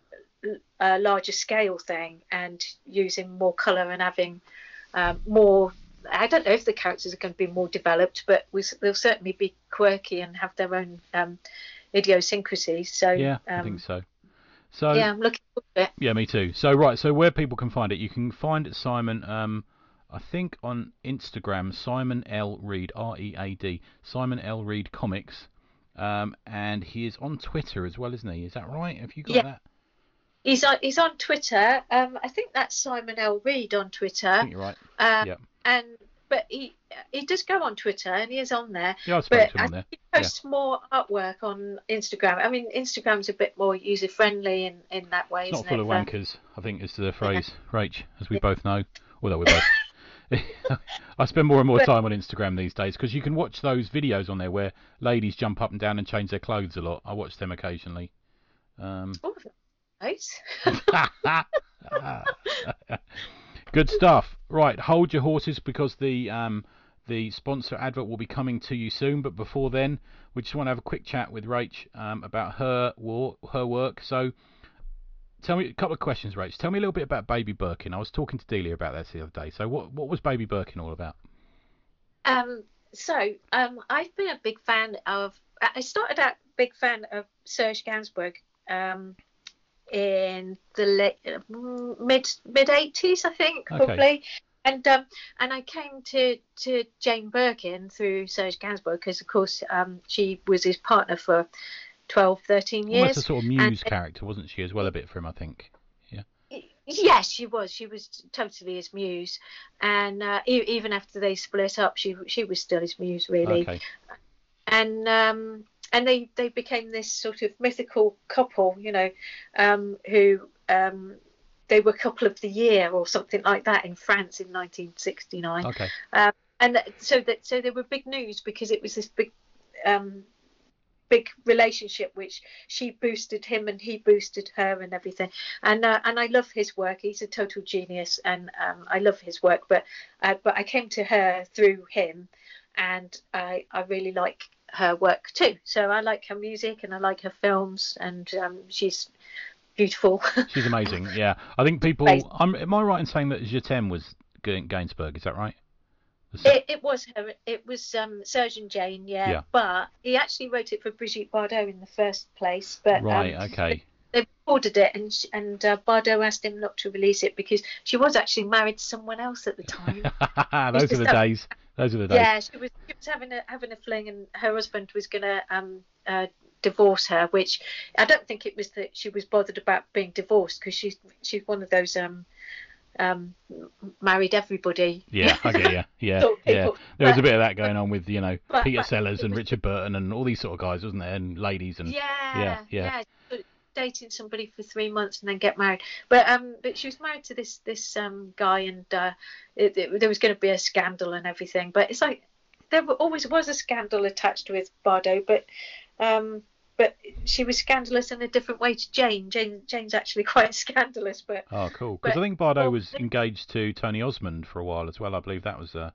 a larger scale thing and using more color and having um, more I don't know if the characters are going to be more developed, but we, they'll certainly be quirky and have their own um, idiosyncrasies. So Yeah, um, I think so. So yeah, I'm looking forward to it. Yeah, me too. So right, so where people can find it, you can find Simon. Um, I think on Instagram, Simon L Reed, R E A D, Simon L Reed Comics, um, and he is on Twitter as well, isn't he? Is that right? Have you got Yeah. that? He's on he's on Twitter. Um, I think that's Simon L Reed on I Twitter. think you're right. Um, Yep. And but he he does go on Twitter and he is on there. Yeah, I spoke But to him there. he posts more artwork on Instagram. I mean, Instagram's a bit more user friendly in, in that way, It's not full it? of wankers. I think is the phrase, Rach, as we both know. Although we both. [LAUGHS] [LAUGHS] I spend more and more time on Instagram these days because you can watch those videos on there where ladies jump up and down and change their clothes a lot. I watch them occasionally. Um, Oh, nice. [LAUGHS] Good stuff. Right, hold your horses because the um, the sponsor advert will be coming to you soon. But before then, we just want to have a quick chat with Rach um, about her war, her work. So, tell me a couple of questions, Rach. Tell me a little bit about Baby Birkin. I was talking to Delia about this the other day. So, what what was Baby Birkin all about? Um, so um, I've been a big fan of. I started out a big fan of Serge Gainsbourg um, in the late, mm, mid mid eighties, I think, Okay. probably. And um, and I came to, to Jane Birkin through Serge Gainsbourg because, of course, um, she was his partner for 12, 13 years. Almost a sort of muse and- character, wasn't she, as well, a bit for him, I think. Yeah. Yes, she was. She was totally his muse, and uh, e- even after they split up, she she was still his muse, really. Okay. And um, and they they became this sort of mythical couple, you know, um, who um, they were couple of the year or something like that in France in 1969 Okay. Um, and so that so they were big news because it was this big um big relationship which she boosted him and he boosted her and everything and uh, and I love his work he's a total genius and um, I love his work but uh, but I came to her through him and I I really like her work too so I like her music and I like her films and um, she's beautiful [LAUGHS] She's amazing. Yeah, I think people. Amazing. I'm, am I right in saying that Je t'aime was Ga- Gainsbourg? Is that right? It, it was her. It was um, Serge and Jane, yeah. Yeah. But he actually wrote it for Brigitte Bardot in the first place. But right. um, Okay. they recorded it, and sh- and uh, Bardot asked him not to release it because she was actually married to someone else at the time. [LAUGHS] Those are the that- days. Those are the days. yeah, she was, she was having a having a fling, and her husband was gonna um uh, divorce her. Which I don't think it was that she was bothered about being divorced because she's she's one of those um um married everybody. Yeah, I get you. [LAUGHS] Yeah, sort of yeah. There was a bit of that going on with you know But- Peter but Sellers and Richard Burton and all these sort of guys, wasn't there? And ladies and yeah, yeah. yeah. Dating somebody for three months and then get married, but um, but she was married to this this um guy, and uh, it, it, there was going to be a scandal and everything. But it's like there always was a scandal attached with Bardot, but um, but she was scandalous in a different way to Jane. Jane Jane's actually [LAUGHS] quite scandalous, but oh, cool. Because I think Bardot well, was engaged to Tony Osmond for a while as well. I believe that was a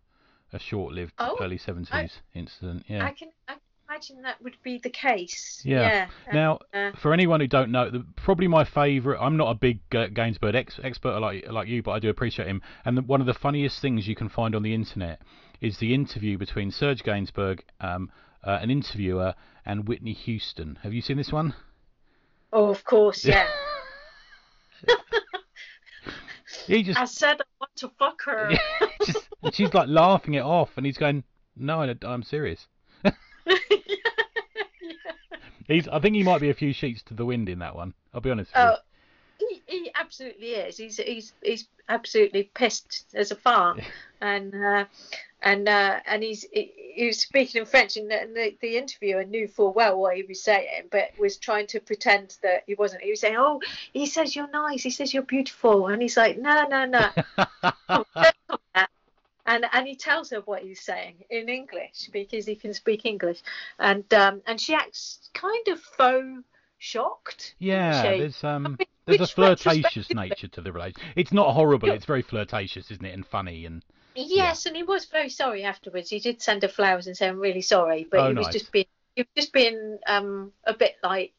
a short-lived Oh, early seventies incident. Yeah. I can I can imagine that would be the case. Yeah. Yeah. Now, uh, for anyone who don't know, the, probably my favourite. I'm not a big uh, Gainsbourg ex- expert like like you, but I do appreciate him. And the, one of the funniest things you can find on the internet is the interview between Serge Gainsbourg, um, uh, an interviewer, and Whitney Houston. Have you seen this one? oh, of course, yeah. [LAUGHS] [LAUGHS] He just, I said I want to fuck her. [LAUGHS] just she's like laughing it off, and he's going, "No, I- I'm serious." He's, I think he might be a few sheets to the wind in that one. I'll be honest. With Oh, he, he absolutely is. He's he's he's absolutely pissed as a fart, and uh, and uh, and he's he, he was speaking in French, and the, the, the interviewer knew full well what he was saying, but was trying to pretend that he wasn't. He was saying, "Oh, he says you're nice. He says you're beautiful," and he's like, "No, no, no." [LAUGHS] and and he tells her what he's saying in English because he can speak English, and um, and she acts kind of faux shocked. Yeah, there's um, there's a flirtatious nature to the relation. It's not horrible. It's very flirtatious, isn't it, and funny and Yes, and he was very sorry afterwards. He did send her flowers and say, "I'm really sorry," but Oh, he was nice. just being he was just being um a bit like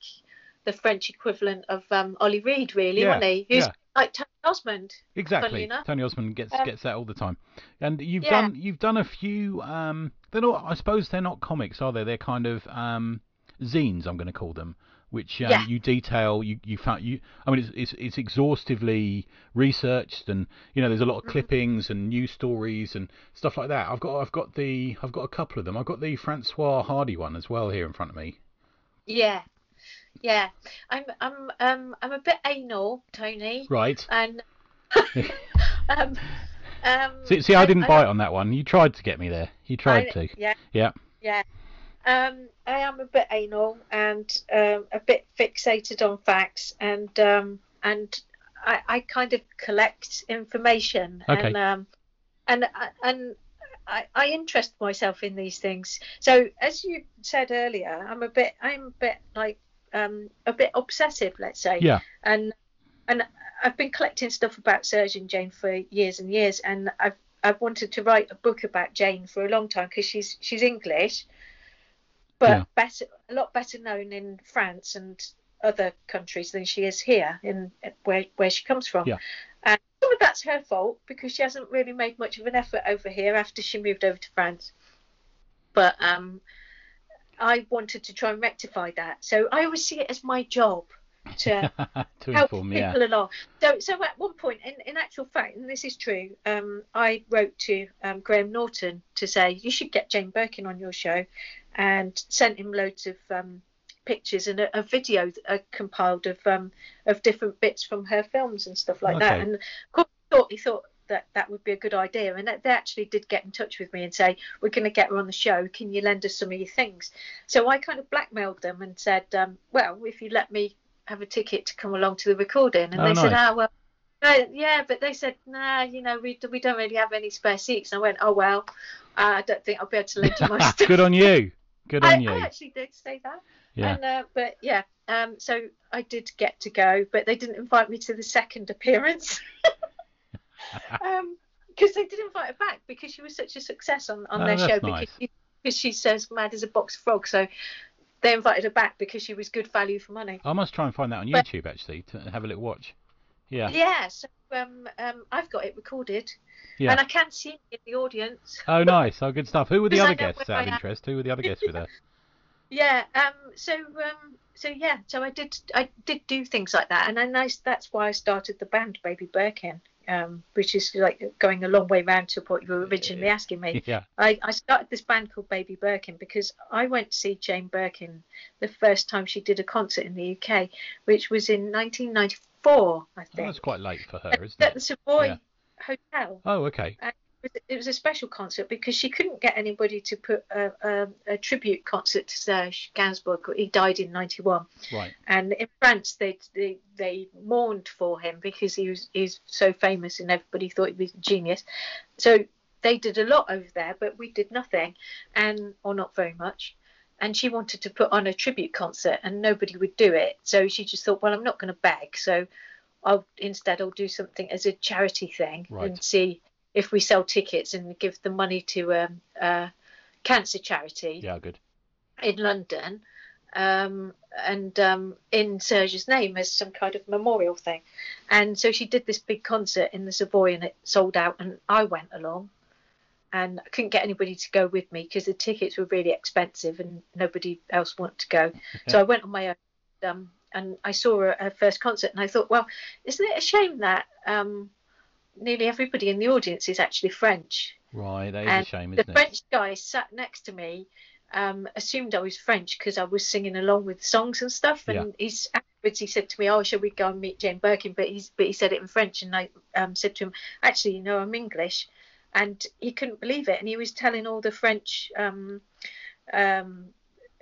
the French equivalent of um Ollie Reed, really, Yeah, wasn't he? Who's yeah. like Tony Osmond. Exactly. Tony Osmond gets Um, gets that all the time. And you've Yeah. done you've done a few. Um, they're not. I suppose they're not comics, are they? They're kind of um, zines. I'm going to call them. Which um, Yeah. you detail. You you found you. I mean, it's, it's it's exhaustively researched, and you know, there's a lot of Mhm. clippings and news stories and stuff like that. I've got I've got the I've got a couple of them. I've got the Françoise Hardy one as well here in front of me. Yeah, yeah. I'm I'm um I'm a bit anal, Tony, Right. and [LAUGHS] [LAUGHS] um um. See, see I didn't bite on that one. You tried to get me there. You tried I- to. Yeah. Yeah. Yeah. Um, I am a bit anal and um, a bit fixated on facts, and um, and I, I kind of collect information, Okay. and um, and and I, I interest myself in these things. So as you said earlier, I'm a bit I'm a bit like um, a bit obsessive, let's say. Yeah. And and I've been collecting stuff about Serge and Jane for years and years, and I've I've wanted to write a book about Jane for a long time because she's she's English, but Yeah. better a lot better known in France and other countries than she is here in where where she comes from. Yeah. And some of that's her fault because she hasn't really made much of an effort over here after she moved over to France. But um, I wanted to try and rectify that, so I always see it as my job to [LAUGHS] to help inform. people Yeah. along. So, so at one point, in, in actual fact, and this is true, um, I wrote to um, Graham Norton to say you should get Jane Birkin on your show, and sent him loads of um, pictures and a, a video compiled of um, of different bits from her films and stuff like that. And of course, he thought he thought that that would be a good idea, and they actually did get in touch with me and say we're going to get her on the show. Can you lend us some of your things? So I kind of blackmailed them and said, um, well, if you let me have a ticket to come along to the recording, and Oh, they said, nice. ah, well. Uh, yeah, but they said, nah, you know, we, we don't really have any spare seats. And I went, oh, well, uh, I don't think I'll be able to lend you my [LAUGHS] stuff. Good on you. Good I, on you. I actually did say that. Yeah. And, uh, but yeah, um, so I did get to go, but they didn't invite me to the second appearance. [LAUGHS] um, because they did invite her back because she was such a success on, on Oh, their show nice. because, she, because she's as mad as a box of frogs. So they invited her back because she was good value for money. I must try and find that on But- YouTube actually to have a little watch. Yeah. Yeah, so um, um, I've got it recorded, Yeah. and I can see in the audience. Oh, nice. Oh, good stuff. Who were the [LAUGHS] other guests out of interest? Who were the other guests with her? [LAUGHS] Yeah. Um. So. Um. So yeah. So I did. I did do things like that, and then I, that's why I started the band Baby Birkin. Um, which is like going a long way round to what you were originally asking me. [LAUGHS] Yeah. I, I started this band called Baby Birkin because I went to see Jane Birkin the first time she did a concert in the UK, which was in 1994, I Oh, think, that's quite late for her, isn't it? at the? Savoy Yeah. Hotel. Oh, okay. It was- It was a special concert because she couldn't get anybody to put a, a, a tribute concert to Serge Gainsbourg. He died in '91, Right. and in France they they they mourned for him because he was he's so famous and everybody thought he was a genius. So they did a lot over there, but we did nothing, and or not very much. And she wanted to put on a tribute concert, and nobody would do it. So she just thought, well, I'm not going to beg, so I'll instead I'll do something as a charity thing Right. and see if we sell tickets and give the money to um, a cancer charity Yeah, good. in London um, and um, in Serge's name as some kind of memorial thing. And so she did this big concert in the Savoy and it sold out. And I went along and I couldn't get anybody to go with me because the tickets were really expensive and nobody else wanted to go. So I went on my own. Um, and I saw her, her first concert and I thought, well, isn't it a shame that um, nearly everybody in the audience is actually French? Right. That is a shame, the isn't it? The French guy sat next to me, um, assumed I was French because I was singing along with songs and stuff. And Yeah. he's afterwards he said to me, "Oh, shall we go and meet Jane Birkin?" But he's but he said it in French, and I um, said to him, "Actually, you know, I'm English," and he couldn't believe it, and he was telling all the French um, um,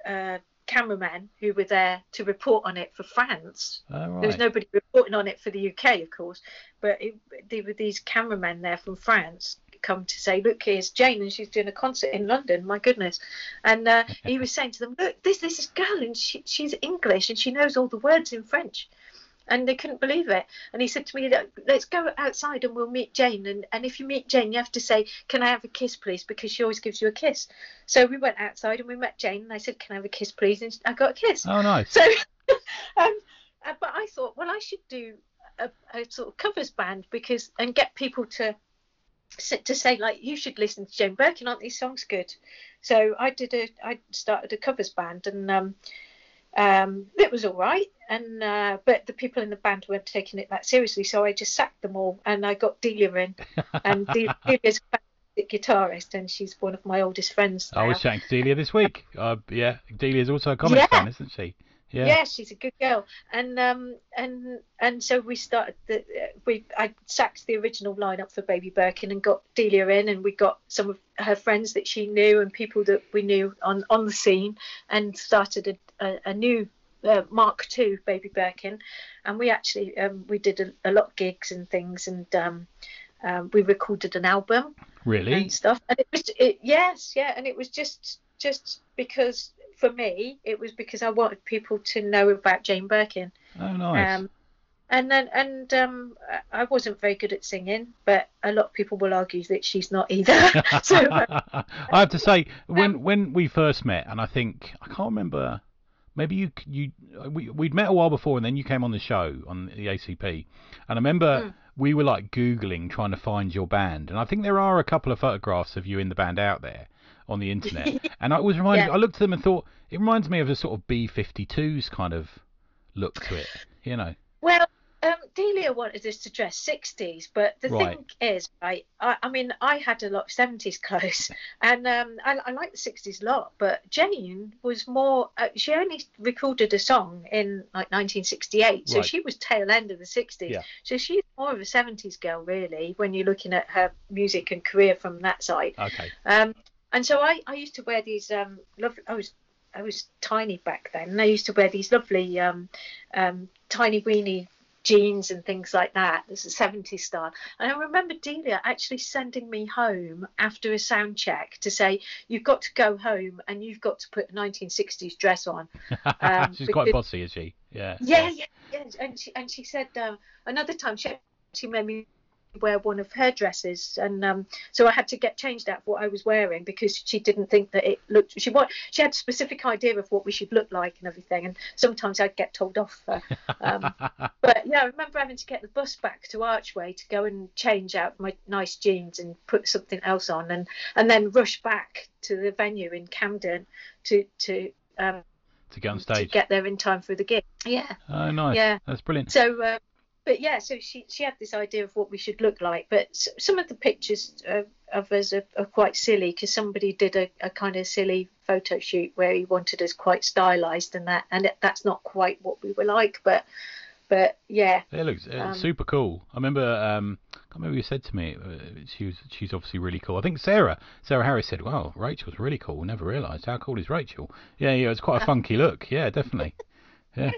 uh, cameramen who were there to report on it for France. Oh, right. There was nobody reporting on it for the UK, of course, but it, there were these cameramen there from France come to say, "Look, here's Jane, and she's doing a concert in London. My goodness!" And uh, he was saying to them, "Look, this this is girl, and she, she's English, and she knows all the words in French." And they couldn't believe it. And he said to me, "Let's go outside and we'll meet Jane. And and if you meet Jane, you have to say, "Can I have a kiss, please?" Because she always gives you a kiss. So we went outside and we met Jane, and I said, "Can I have a kiss, please?" And I got a kiss. Oh, nice. So, [LAUGHS] um, uh, but I thought, well, I should do a, a sort of covers band because and get people to to say like you should listen to Jane Birkin, aren't these songs good? So I did a I started a covers band and um, um, it was all right. And uh, but the people in the band weren't taking it that seriously, so I just sacked them all and I got Delia in. And [LAUGHS] Delia's a guitarist, and she's one of my oldest friends. Now. I was chatting to Delia this week. Uh, yeah, Delia is also a comic yeah. fan, isn't she? Yeah. yeah, she's a good girl, and um, and and so we started. The, we I sacked the original lineup for Baby Birkin and got Delia in, and we got some of her friends that she knew and people that we knew on on the scene, and started a, a, a new uh, Mark II Baby Birkin, and we actually um, we did a, a, lot of gigs and things, and um, um, we recorded an album. Really. And stuff, and it was it, yes, yeah, and it was just just because for me, it was because I wanted people to know about Jane Birkin. Oh, nice. Um, and then and um, I wasn't very good at singing, but a lot of people will argue that she's not either. [LAUGHS] [LAUGHS] so uh, I have to say, when um, when we first met, and I think I can't remember, maybe you you we we'd met a while before, and then you came on the show on the ACP, and I remember. Mm. We were like googling trying to find your band, and I think there are a couple of photographs of you in the band out there on the internet. [LAUGHS] and I was reminded, yeah. I looked at them and thought it reminds me of a sort of B-52s kind of look to it, you know. Well, um, Delia wanted us to dress 60s, but the right. thing is, right, I, I, mean, I had a lot of 70s [LAUGHS] clothes, and um, I, I like the 60s a lot, but Jane was more, uh, she only recorded a song in like 1968, so right. she was tail end of the 60s. Yeah. So she's more of a 70s girl, really, when you're looking at her music and career from that side. Okay. Um, and so I, I used to wear these um lovely I was I was tiny back then and I used to wear these lovely um, um tiny weeny jeans and things like that. This is 70s style. And I remember Delia actually sending me home after a sound check to say, You've got to go home and you've got to put a 1960s dress on. [LAUGHS] Um, She's because, quite bossy, is she? Yeah. Yeah, yeah. yeah. And, she, and she said, uh, another time she, she made me wear one of her dresses, and um, so I had to get changed out of what I was wearing because she didn't think that it looked. She what she had a specific idea of what we should look like and everything, and sometimes I'd get told off. For, um, [LAUGHS] but yeah, I remember having to get the bus back to Archway to go and change out my nice jeans and put something else on, and and then rush back to the venue in Camden to to. Um, to get on stage. To get there in time for the gig. Yeah. Oh, nice. Yeah. That's brilliant. So, uh, but yeah, so she she had this idea of what we should look like. But some of the pictures uh, of us are, are quite silly because somebody did a, a, kind of silly photo shoot where he wanted us quite stylized and that, and it, that's not quite what we were like. But but yeah, it looks um, super cool. I remember um, I can't remember who said to me uh, she was she's obviously really cool. I think Sarah Sarah Harris said, "Well, Rachel's really cool. Never realised how cool is Rachel." Yeah, yeah, it's quite a funky look. Yeah, definitely. [LAUGHS] Yeah.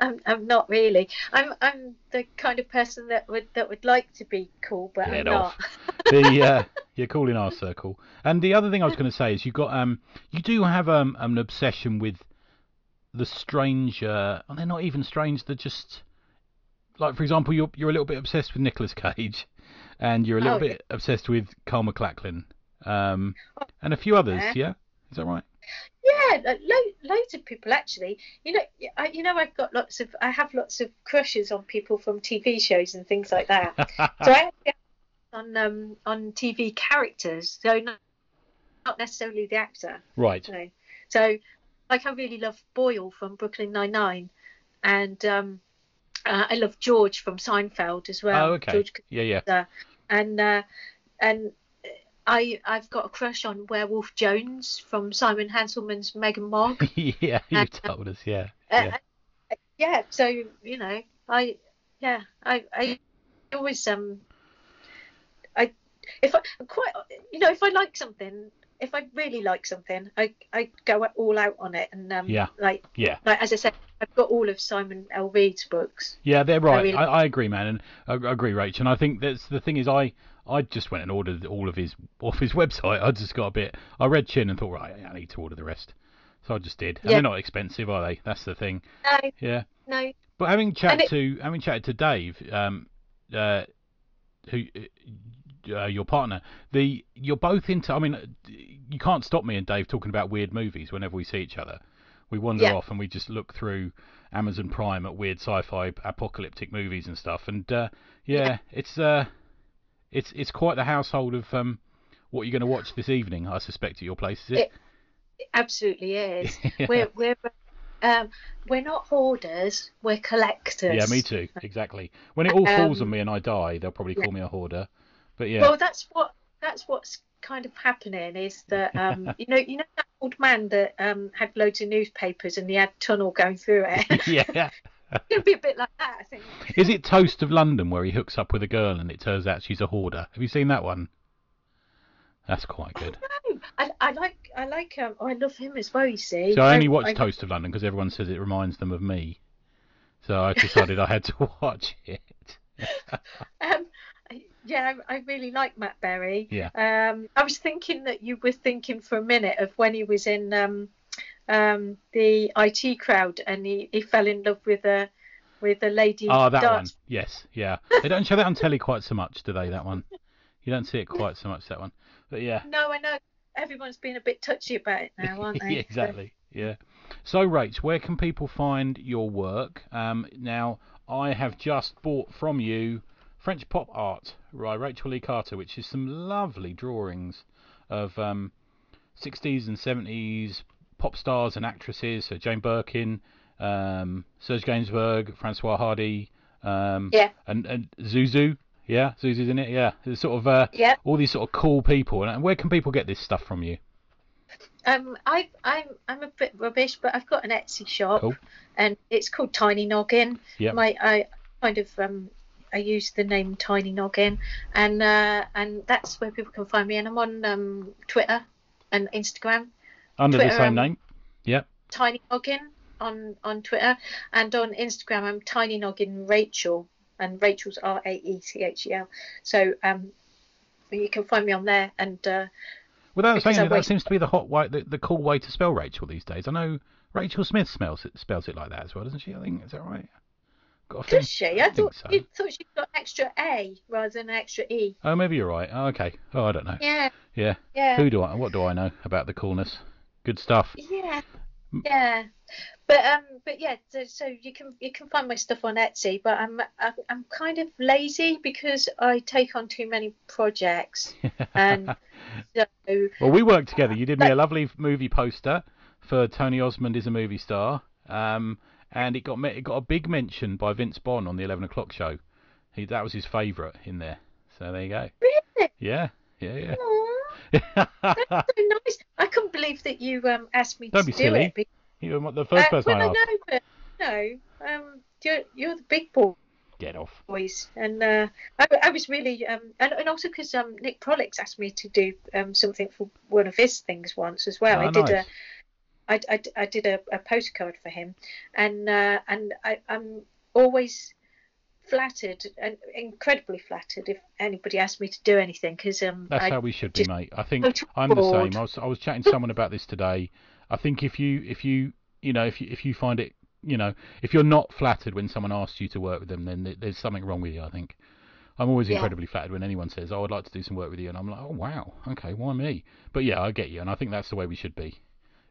I'm, I'm not really. I'm I'm the kind of person that would that would like to be cool, but Get I'm off. not. [LAUGHS] the uh, [LAUGHS] you're cool in our circle. And the other thing I was going to say is you got um you do have um an obsession with the strange. Uh, and they're not even strange. They're just like for example you're you're a little bit obsessed with Nicolas Cage, and you're a little oh, bit yeah. obsessed with Kyle MacLachlan, um, and a few others. Yeah? is that right? Yeah, lo- loads of people actually. You know, I, you know, I've got lots of, I have lots of crushes on people from TV shows and things like that. [LAUGHS] so I on um on TV characters, so not, not necessarily the actor. Right. You know? So, like, I really love Boyle from Brooklyn Nine Nine, and um, uh, I love George from Seinfeld as well. Oh, okay. George yeah, yeah. And uh, and I I've got a crush on Werewolf Jones from Simon Hanselmann's Megg and Mogg. [LAUGHS] yeah, you uh, told us, yeah. Uh, yeah. Uh, yeah. So you know, I yeah, I I always um, I if I quite you know if I like something, if I really like something, I I go all out on it and um, yeah, like yeah, like as I said, I've got all of Simon L. Reed's books. Yeah, they're right. I, really... I, I, agree, man, and I, I agree, Rach. And I think that's the thing is I I just went and ordered all of his off his [LAUGHS] website. I just got a bit. I read Chin and thought, right, I need to order the rest. So I just did. And yeah. they're not expensive, are they? That's the thing. No. Yeah. No. But having chatted it- to having chatted to Dave, um, uh, who uh, your partner, the you're both into. I mean, you can't stop me and Dave talking about weird movies whenever we see each other. We wander Yeah. off and we just look through Amazon Prime at weird sci-fi apocalyptic movies and stuff. And uh, yeah, Yeah. it's uh, it's it's quite the household of um, what you're going to watch this evening. I suspect at your place, is it? It- It absolutely is. [LAUGHS] Yeah. We're we're um, we're not hoarders. We're collectors. Yeah, me too. Exactly. When it all falls on Um, me and I die, they'll probably yeah. call me a hoarder. But yeah, Well, that's what that's what's kind of happening is that um, [LAUGHS] you know you know that old man that um, had loads of newspapers and he had tunnel going through it. [LAUGHS] yeah. [LAUGHS] be a bit like that, I think. Is it Toast of London where he hooks up with a girl and it turns out she's a hoarder? Have you seen that one? That's quite good. No, I, I like I like um I love him as well. You see. So I only watch I- Toast of London because everyone says it reminds them of me. So I decided I had to [LAUGHS] watch it. [LAUGHS] Um, yeah, I, I really like Matt Berry. Yeah. Um, I was thinking that you were thinking for a minute of when he was in um, um, the IT crowd and he, he fell in love with a with a lady. Oh, that one. Yes, yeah. They don't show that on telly quite so much, do they? That one. You don't see it quite so much. That one. But yeah. No, I know. Everyone's been a bit touchy about it now, aren't [LAUGHS] they? yeah, exactly. Yeah. So, Rach, where can people find your work? Um, now, I have just bought from you French pop art by Rachel Lee Carter, which is some lovely drawings of um, 60s and 70s pop stars and actresses. So Jane Birkin, um, Serge Gainsbourg, Françoise Hardy, um, Yeah. and and Zouzou. Yeah, Zouzou's in it. Yeah, There's sort of uh, Yeah. all these sort of cool people. And where can people get this stuff from you? Um, I, I'm I'm a bit rubbish, but I've got an Etsy shop, Cool. and it's called Tiny Noggin. Yep. My I kind of um I use the name Tiny Noggin, and uh, and that's where people can find me. And I'm on um Twitter and Instagram, Under the Twitter, same um, name. Yep. Tiny Noggin on on Twitter, and on Instagram I'm Tiny Noggin Rachel, and Rachel's R A E C H E L. So um, you can find me on there, and uh, Without saying I it, that seems to be the hot way, the, the cool way to spell Rachel these days. I know Rachel Smith spells it spells it like that as well, doesn't she? I think is that right? Got does she? I, think thought so. you thought she got extra A rather than extra E. Oh, maybe you're right. Oh, okay. Oh, I don't know. Yeah, Yeah. yeah. Who do I? What do I know about the coolness? Good stuff. Yeah, yeah, but um, but yeah, so, so you can you can find my stuff on Etsy, but I'm I'm, I'm kind of lazy because I take on too many projects, [LAUGHS] and so Well, we worked together. You did me a lovely movie poster for Tony Osmond is a movie star, um, and it got it got a big mention by Vince Bond on the Eleven O'clock show. He that was his favourite in there. So there you go. really, Yeah, yeah, Aw, yeah. so [LAUGHS] nice. I couldn't believe that you um asked me Don't to be do silly. it. because- you were the first uh, person well, I I asked. know, but no, um, you're you're the big boy. Get off. boys and uh, I, I was really um, and, and also because um, Nick Prolix asked me to do um, something for one of his things once as well. Oh, I did nice. a I, I, I did a, a postcard for him and uh, and I, I'm always flattered and incredibly flattered if anybody asks me to do anything because um That's I, how we should be, mate. I think I'm the same. I was I was chatting to someone about this today. I think if you if you you know if you if you find it you know if you're not flattered when someone asks you to work with them, then there's something wrong with you. I think. I'm always Yeah. incredibly flattered when anyone says, "Oh, I'd like to do some work with you," and I'm like, "Oh, wow, okay, why me?" But yeah, I get you, and I think that's the way we should be.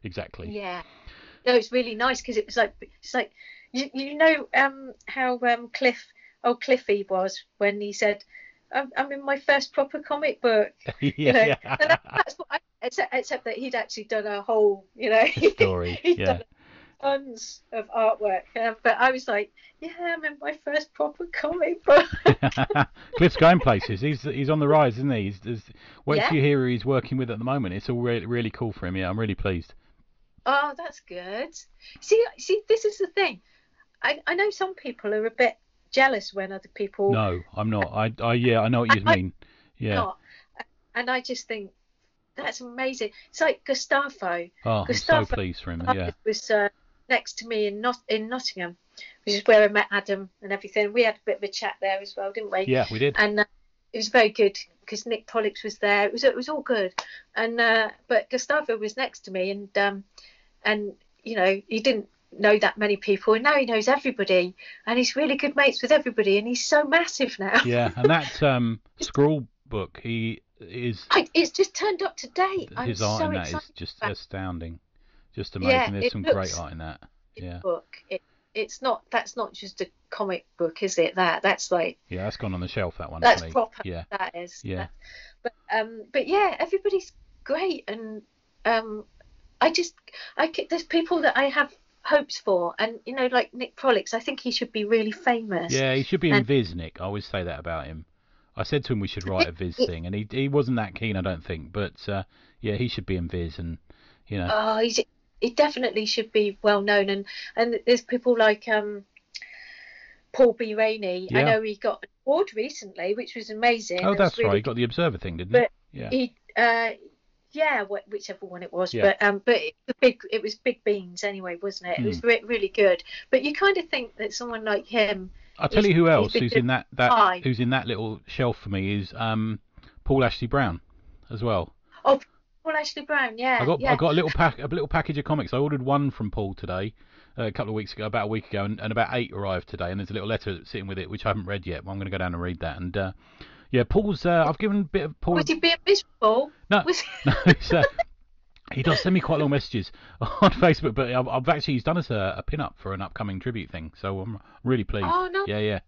Exactly. yeah no it's really nice because it was like it's like you, you know um how um Cliff oh Cliffy was when he said I'm, I'm in my first proper comic book [LAUGHS] yeah. you know, yeah. and that, that's what I, except, except that he'd actually done a whole, you know, Story. [LAUGHS] Yeah. done tons of artwork. Uh, but I was like, yeah, I'm in my first proper comic book. [LAUGHS] Cliff's going places. He's he's on the rise, isn't he? He's, there's, wait Yeah. till you hear who he's working with at the moment. It's all really really cool for him. Yeah, I'm really pleased. oh, that's good. See, see, this is the thing. I, I know some people are a bit jealous when other people No, I'm not. I, I yeah, I know what you [LAUGHS] I- mean. Yeah. not, and I just think that's amazing. It's like Gustavo. Oh, I'm so pleased for him. Yeah. was uh, next to me in Not in Nottingham, which is where I met Adam and everything. We had a bit of a chat there as well, didn't we? Yeah, we did. and uh, it was very good because Nick Prolix was there. It was it was all good, and uh, but Gustavo was next to me, and um, and you know he didn't know that many people, and now he knows everybody, and he's really good mates with everybody, and he's so massive now. Yeah, and that [LAUGHS] um, scroll book, he is. I, it's just turned up to date. His I'm art so in that is just astounding, just amazing. Yeah, There's some looks- great art in that. Yeah, book. It, it's not. That's not just a comic book, is it? That that's like yeah, that's gone on the shelf. That one. that's proper. Yeah, That is. Yeah. That- but um, but yeah, everybody's great, and um, I just I there's people that I have hopes for, and you know, like Nick Prolix, I think he should be really famous. yeah, he should be in Viz, Nick. I always say that about him. I said to him we should write a Viz thing, and he he wasn't that keen, I don't think. But uh, yeah, he should be in Viz, and you know, Oh, he's he definitely should be well known, and and there's people like um. Paul B. Rainey. I know he got an award recently, which was amazing. oh, was that's really right. He got the Observer thing, didn't But he? Yeah. he uh yeah wh- whichever one it was Yeah. but um but it, the big it was big beans anyway wasn't it it Hmm. was re- really good but you kind of think that someone like him I'll tell you who else who's in that, that who's in that little shelf for me is um Paul Ashley Brown as well. oh Paul Ashley Brown yeah I got yeah I got a little pack a little package of comics. I ordered one from Paul today, uh, a couple of weeks ago, about a week ago, and, and about eight arrived today. And there's a little letter sitting with it which I haven't read yet. But I'm going to go down and read that. And uh, yeah, Paul's uh, I've given a bit of Paul. was he being miserable? No, was [LAUGHS] no, uh, he does send me quite long messages [LAUGHS] on Facebook, but I've, I've actually he's done us a, a pin up for an upcoming tribute thing, so I'm really pleased. oh no. Yeah, yeah,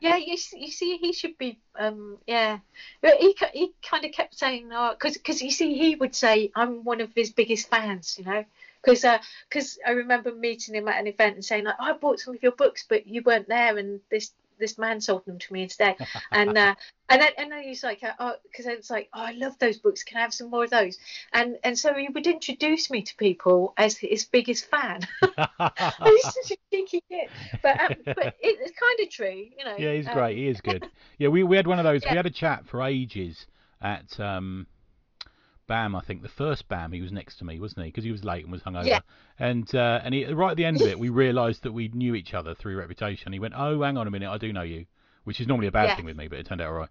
yeah you, you see he should be um yeah. He he kind of kept saying oh because because you see he would say I'm one of his biggest fans you know? Because because I remember meeting him at an event and saying like oh, I bought some of your books but you weren't there and this this man sold them to me instead and uh, [LAUGHS] and then and then he's like uh, oh because it's like oh I love those books can I have some more of those and and so he would introduce me to people as his biggest fan [LAUGHS] he's such a cheeky kid but um, but it, it's kind of true you know yeah, he's um, great. He is [LAUGHS] good. Yeah, we we had one of those. We had a chat for ages at um, Bam. I think the first Bam. He was next to me, wasn't he? Because he was late and was hungover. Yeah. And uh, and he, right at the end of it, we [LAUGHS] realised that we knew each other through reputation. He went, "Oh, hang on a minute, I do know you," which is normally a bad Yeah. thing with me, but it turned out all right.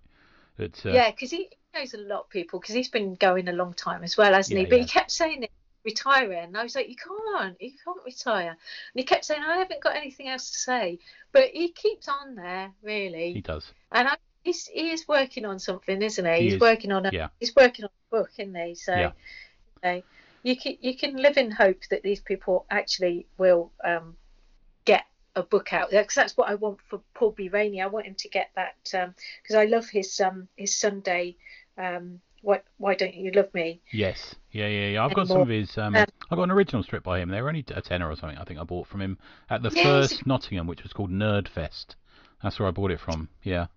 But, uh, Yeah, because he knows a lot of people because he's been going a long time as well, hasn't Yeah, he? But he kept saying it, retiring. And I was like, you can't, you can't retire. And he kept saying, I haven't got anything else to say. But he keeps on there, really. he does. and I, he's, he is working on something, isn't he? He he's is, working on a, yeah. he's working on a book, isn't he? So, Yeah. you, know, you can you can live in hope that these people actually will um, get a book out there because that's what I want for Paul B. Rainey. I want him to get that because I love his um his Sunday. Um, what why don't you love me? Yes, yeah, yeah, yeah. I've got some of his. Um, Um, I got an original strip by him. They were only a tenner or something. I think I bought from him at the Yes. first Nottingham, which was called Nerdfest. That's where I bought it from. Yeah.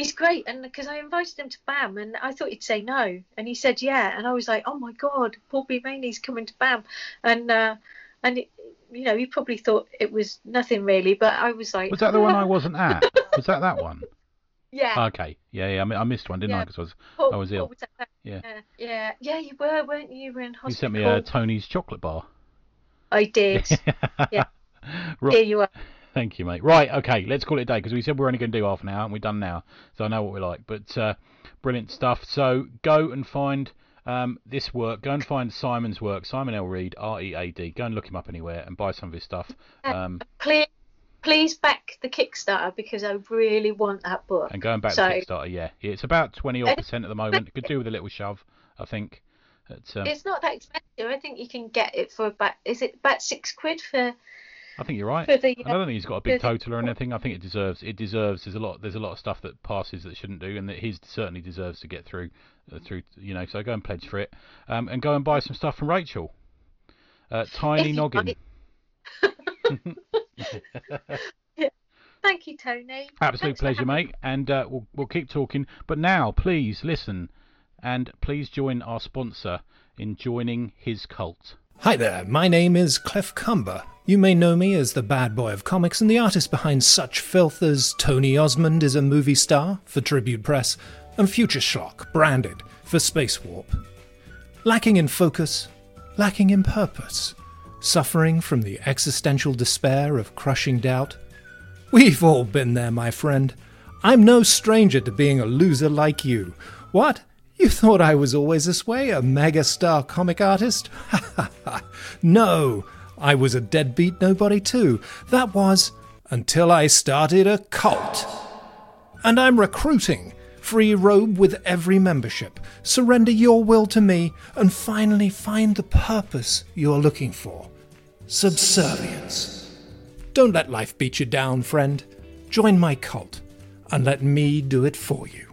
He's great, and because I invited him to BAM, and I thought he'd say no, and he said yeah, and I was like, oh my god, Paul B. Rainey's coming to BAM, and uh, and it, you know he probably thought it was nothing really, but I was like, Was that the one I wasn't at? Was that that one? [LAUGHS] yeah, Okay. Yeah, yeah. I, mean, I missed one, didn't I? Because I was. Paul- I was ill. That- Yeah. yeah, yeah, yeah, you were, weren't you? You were in You hospital. sent me a Tony's chocolate bar. I did. [LAUGHS] Yeah. Right. Here you are. Thank you, mate. Right, okay, let's call it a day because we said we're only going to do half an hour and we're done now. So I know what we like. But uh, brilliant stuff. So go and find um, this work. Go and find Simon's work. Simon L. Reed, R E A D. Go and look him up anywhere and buy some of his stuff. Um, Please, please back the Kickstarter because I really want that book. and going back So- to Kickstarter, yeah. yeah. It's about 20 odd percent at the moment. Could do with a little shove, I think. It's, um, It's not that expensive. I think you can get it for about. Is it about six quid for I think you're right. the? I don't think he's got a big total or anything. I think it deserves. It deserves. There's a lot. There's a lot of stuff that passes that shouldn't do, and that he certainly deserves to get through. Uh, through, you know. So go and pledge for it, um, and go and buy some stuff from Rachel. Uh, [LAUGHS] Tiny Noggin. [LAUGHS] Thank you, Tony. Absolute Thanks pleasure, mate. And uh, we'll we'll keep talking. But now, please listen, and please join our sponsor in joining his cult. Hi there, my name is Cliff Cumber. You may know me as the bad boy of comics and the artist behind such filth as Tony Osmond is a movie star for Tribute Press and Future Shock branded for Space Warp. Lacking in focus, lacking in purpose, suffering from the existential despair of crushing doubt. We've all been there, my friend. I'm no stranger to being a loser like you. What? You thought I was always this way, a megastar comic artist? [LAUGHS] no, I was a deadbeat nobody too. That was until I started a cult. And I'm recruiting. Free robe with every membership. Surrender your will to me and finally find the purpose you're looking for. Subservience. Don't let life beat you down, friend. Join my cult and let me do it for you.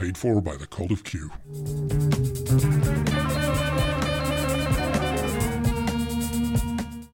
Paid for by the Cult of Q.